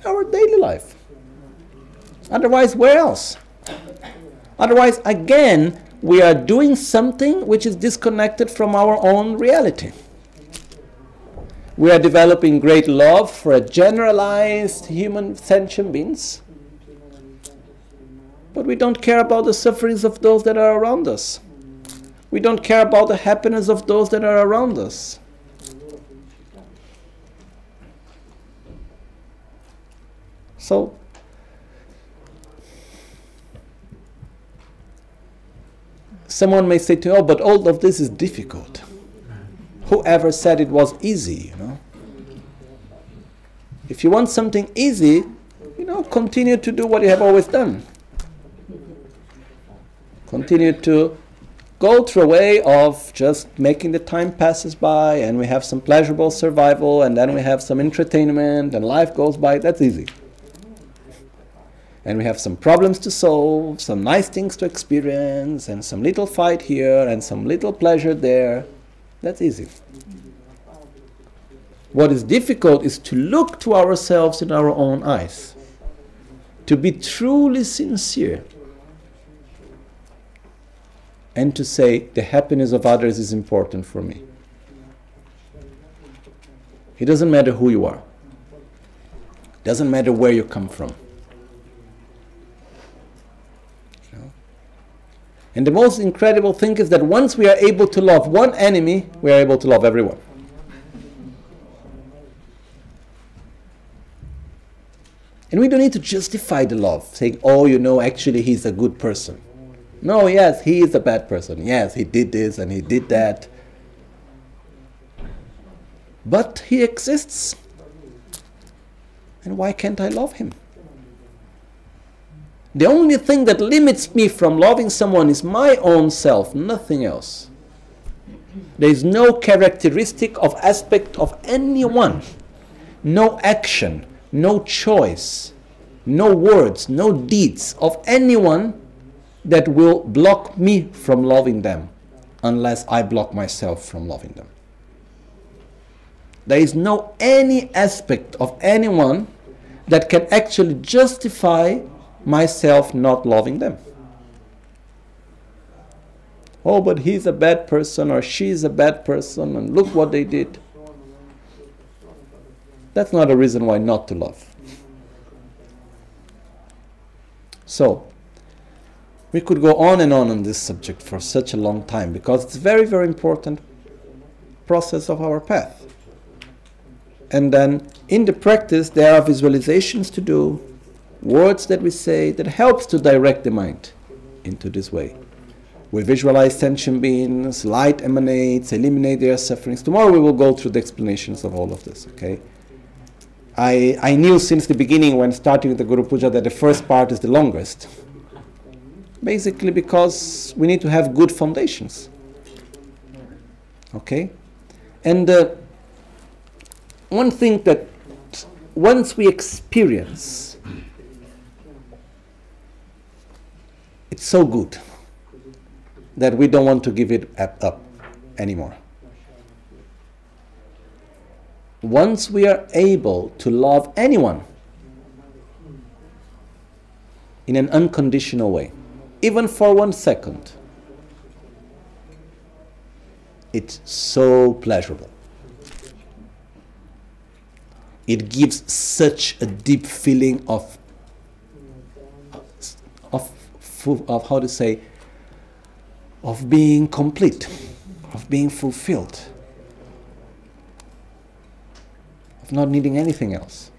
our daily life. Otherwise, where else? Otherwise, again, we are doing something which is disconnected from our own reality. We are developing great love for a generalized human sentient beings, but we don't care about the sufferings of those that are around us. We don't care about the happiness of those that are around us. So, someone may say to you, oh, but all of this is difficult. Whoever said it was easy, you know? If you want something easy, you know, continue to do what you have always done. Continue to go through a way of just making the time passes by and we have some pleasurable survival and then we have some entertainment and life goes by. That's easy and we have some problems to solve, some nice things to experience, and some little fight here and some little pleasure there. That's easy. What is difficult is to look to ourselves in our own eyes, to be truly sincere, and to say, the happiness of others is important for me. It doesn't matter who you are, it doesn't matter where you come from. And the most incredible thing is that once we are able to love one enemy, we are able to love everyone. And we don't need to justify the love, saying, oh, you know, actually he's a good person. No, yes, he is a bad person. Yes, he did this and he did that. But he exists. And why can't I love him? The only thing that limits me from loving someone is my own self, nothing else. There is no characteristic of aspect of anyone, no action, no choice, no words, no deeds of anyone that will block me from loving them unless I block myself from loving them. There is no any aspect of anyone that can actually justify myself not loving them. Oh, but he's a bad person or she's a bad person and look what they did. That's not a reason why not to love. So, we could go on and on on this subject for such a long time because it's very, very important process of our path. And then in the practice, there are visualizations to do, words that we say that helps to direct the mind into this way. We visualize sentient beings, light emanates, eliminate their sufferings. Tomorrow we will go through the explanations of all of this, okay? I, I knew since the beginning when starting with the Guru Puja that the first part is the longest. Basically because we need to have good foundations. Okay? And uh, one thing that once we experience it's so good that we don't want to give it up anymore. Once we are able to love anyone in an unconditional way, even for one second, it's so pleasurable. It gives such a deep feeling of of how to say of being complete, of being fulfilled, of not needing anything else.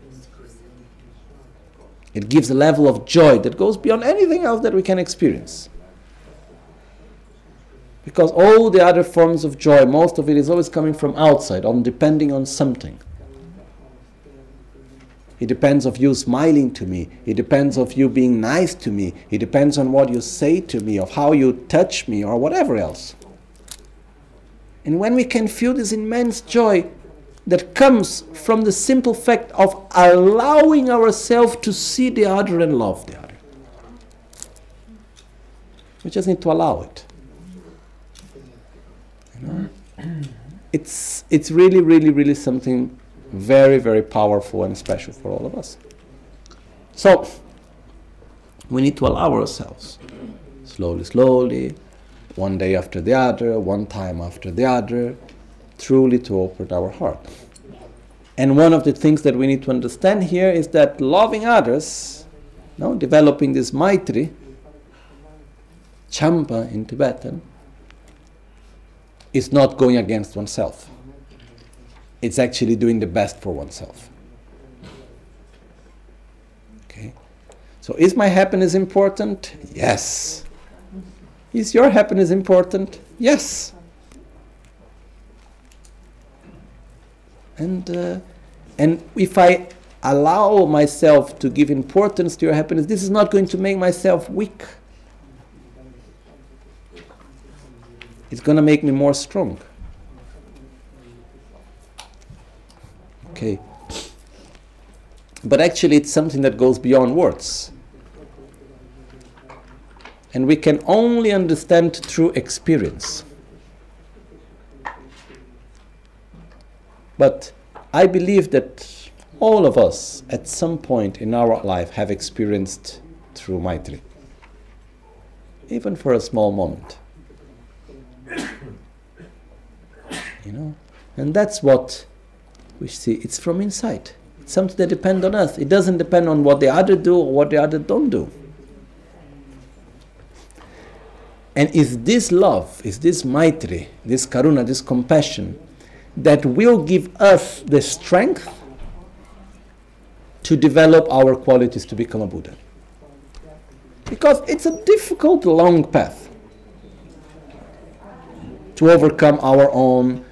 It gives a level of joy that goes beyond anything else that we can experience. Because all the other forms of joy, most of it is always coming from outside, on depending on something. It depends of you smiling to me. It depends of you being nice to me. It depends on what you say to me, of how you touch me, or whatever else. And when we can feel this immense joy, that comes from the simple fact of allowing ourselves to see the other and love the other. We just need to allow it. You know? It's, it's really, really, really something very, very powerful and special for all of us. So, we need to allow ourselves slowly, slowly, one day after the other, one time after the other, truly to open our heart. And one of the things that we need to understand here is that loving others, no, developing this maitri, champa in Tibetan, is not going against oneself. It's actually doing the best for oneself. Okay? So is my happiness important? Yes. Is your happiness important? Yes. And, uh, and if I allow myself to give importance to your happiness, this is not going to make myself weak. It's going to make me more strong. Okay. But actually, it's something that goes beyond words. And we can only understand through experience. But I believe that all of us at some point in our life have experienced through Maitri, even for a small moment. (coughs) you know? And that's what we see. It's from inside. It's something that depends on us. It doesn't depend on what the other do or what the other don't do. And is this love, is this maitri, this karuna, this compassion, that will give us the strength to develop our qualities to become a Buddha. Because it's a difficult, long path to overcome our own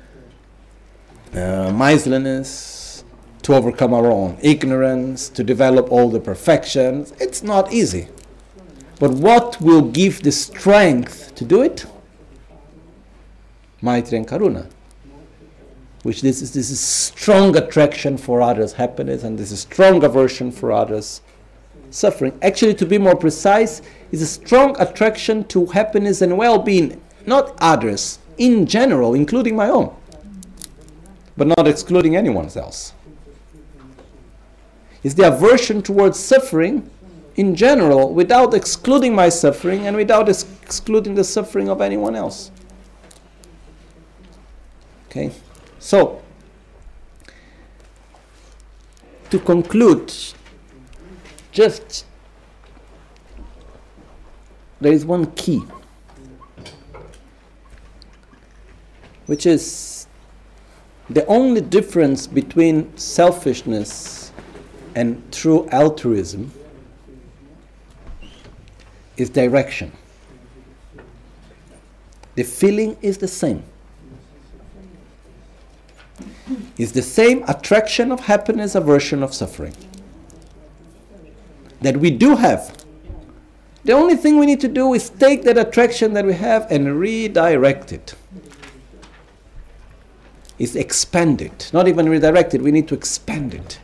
uh, miserliness, to overcome our own ignorance, to develop all the perfections. It's not easy. But what will give the strength to do it? Maitri and Karuna which this is this is strong attraction for others happiness and this is strong aversion for others suffering actually to be more precise is a strong attraction to happiness and well-being not others in general including my own but not excluding anyone else. Is the aversion towards suffering in general without excluding my suffering and without ex- excluding the suffering of anyone else. Okay? So, to conclude, just there is one key, which is the only difference between selfishness and true altruism is direction. The feeling is the same It's the same attraction of happiness, aversion of suffering. That we do have. The only thing we need to do is take that attraction that we have and redirect it. Is expand it. Not even redirect it, we need to expand it.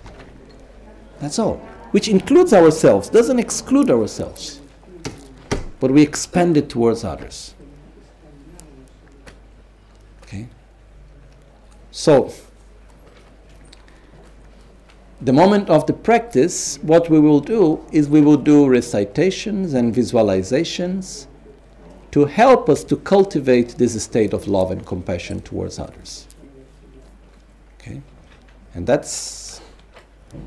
That's all. Which includes ourselves, doesn't exclude ourselves. But we expand it towards others. Okay? So, the moment of the practice, what we will do is we will do recitations and visualizations to help us to cultivate this state of love and compassion towards others. Okay? And that's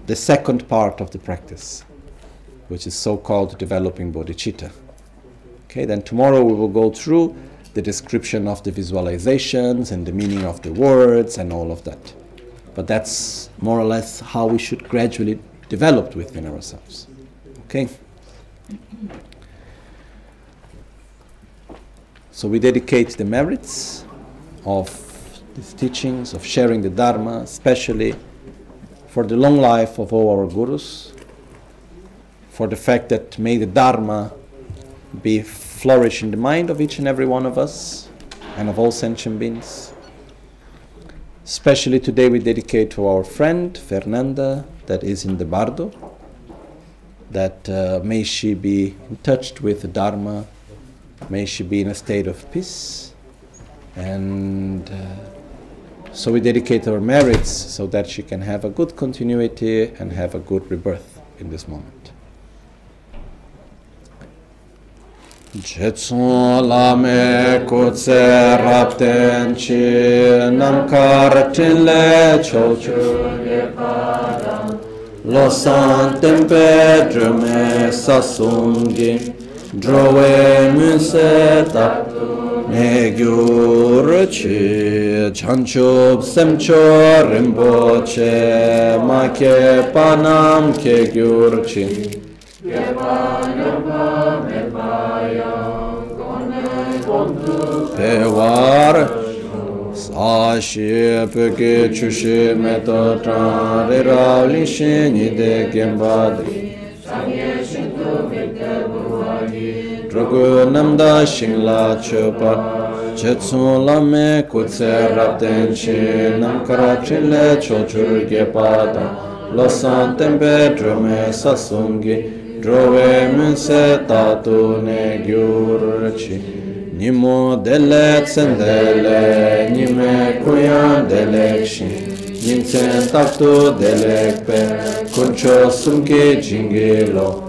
the second part of the practice, which is so called developing bodhicitta. Okay, then tomorrow we will go through the description of the visualizations and the meaning of the words and all of that. But that's more or less how we should gradually develop within ourselves. Okay? So we dedicate the merits of these teachings, of sharing the Dharma, especially for the long life of all our gurus, for the fact that may the Dharma be flourish in the mind of each and every one of us and of all sentient beings. Especially today, we dedicate to our friend Fernanda, that is in the Bardo, that uh, may she be touched with the Dharma, may she be in a state of peace, and uh, so we dedicate our merits so that she can have a good continuity and have a good rebirth in this moment. Lame kutse rapten chi nam le lo sasungi drove munse tap ne gyur chi chanchup semcho rinpo che ma ke panam ke gyur chi ke panam me payam kone kondu te war sāshī pēkē chūshī mē tō tāng rē rāw līng shē nī dē kēmbā dē Drogo namda shingla chupa chetsun lame kutse rapten chi namkara chile chochur gepata losan tempe drume sasungi drove munse tatu ne gyurchi nimo dele tsendele nime kuyan delek shin nimtsen taktu delek pe kuncho sumke jingilo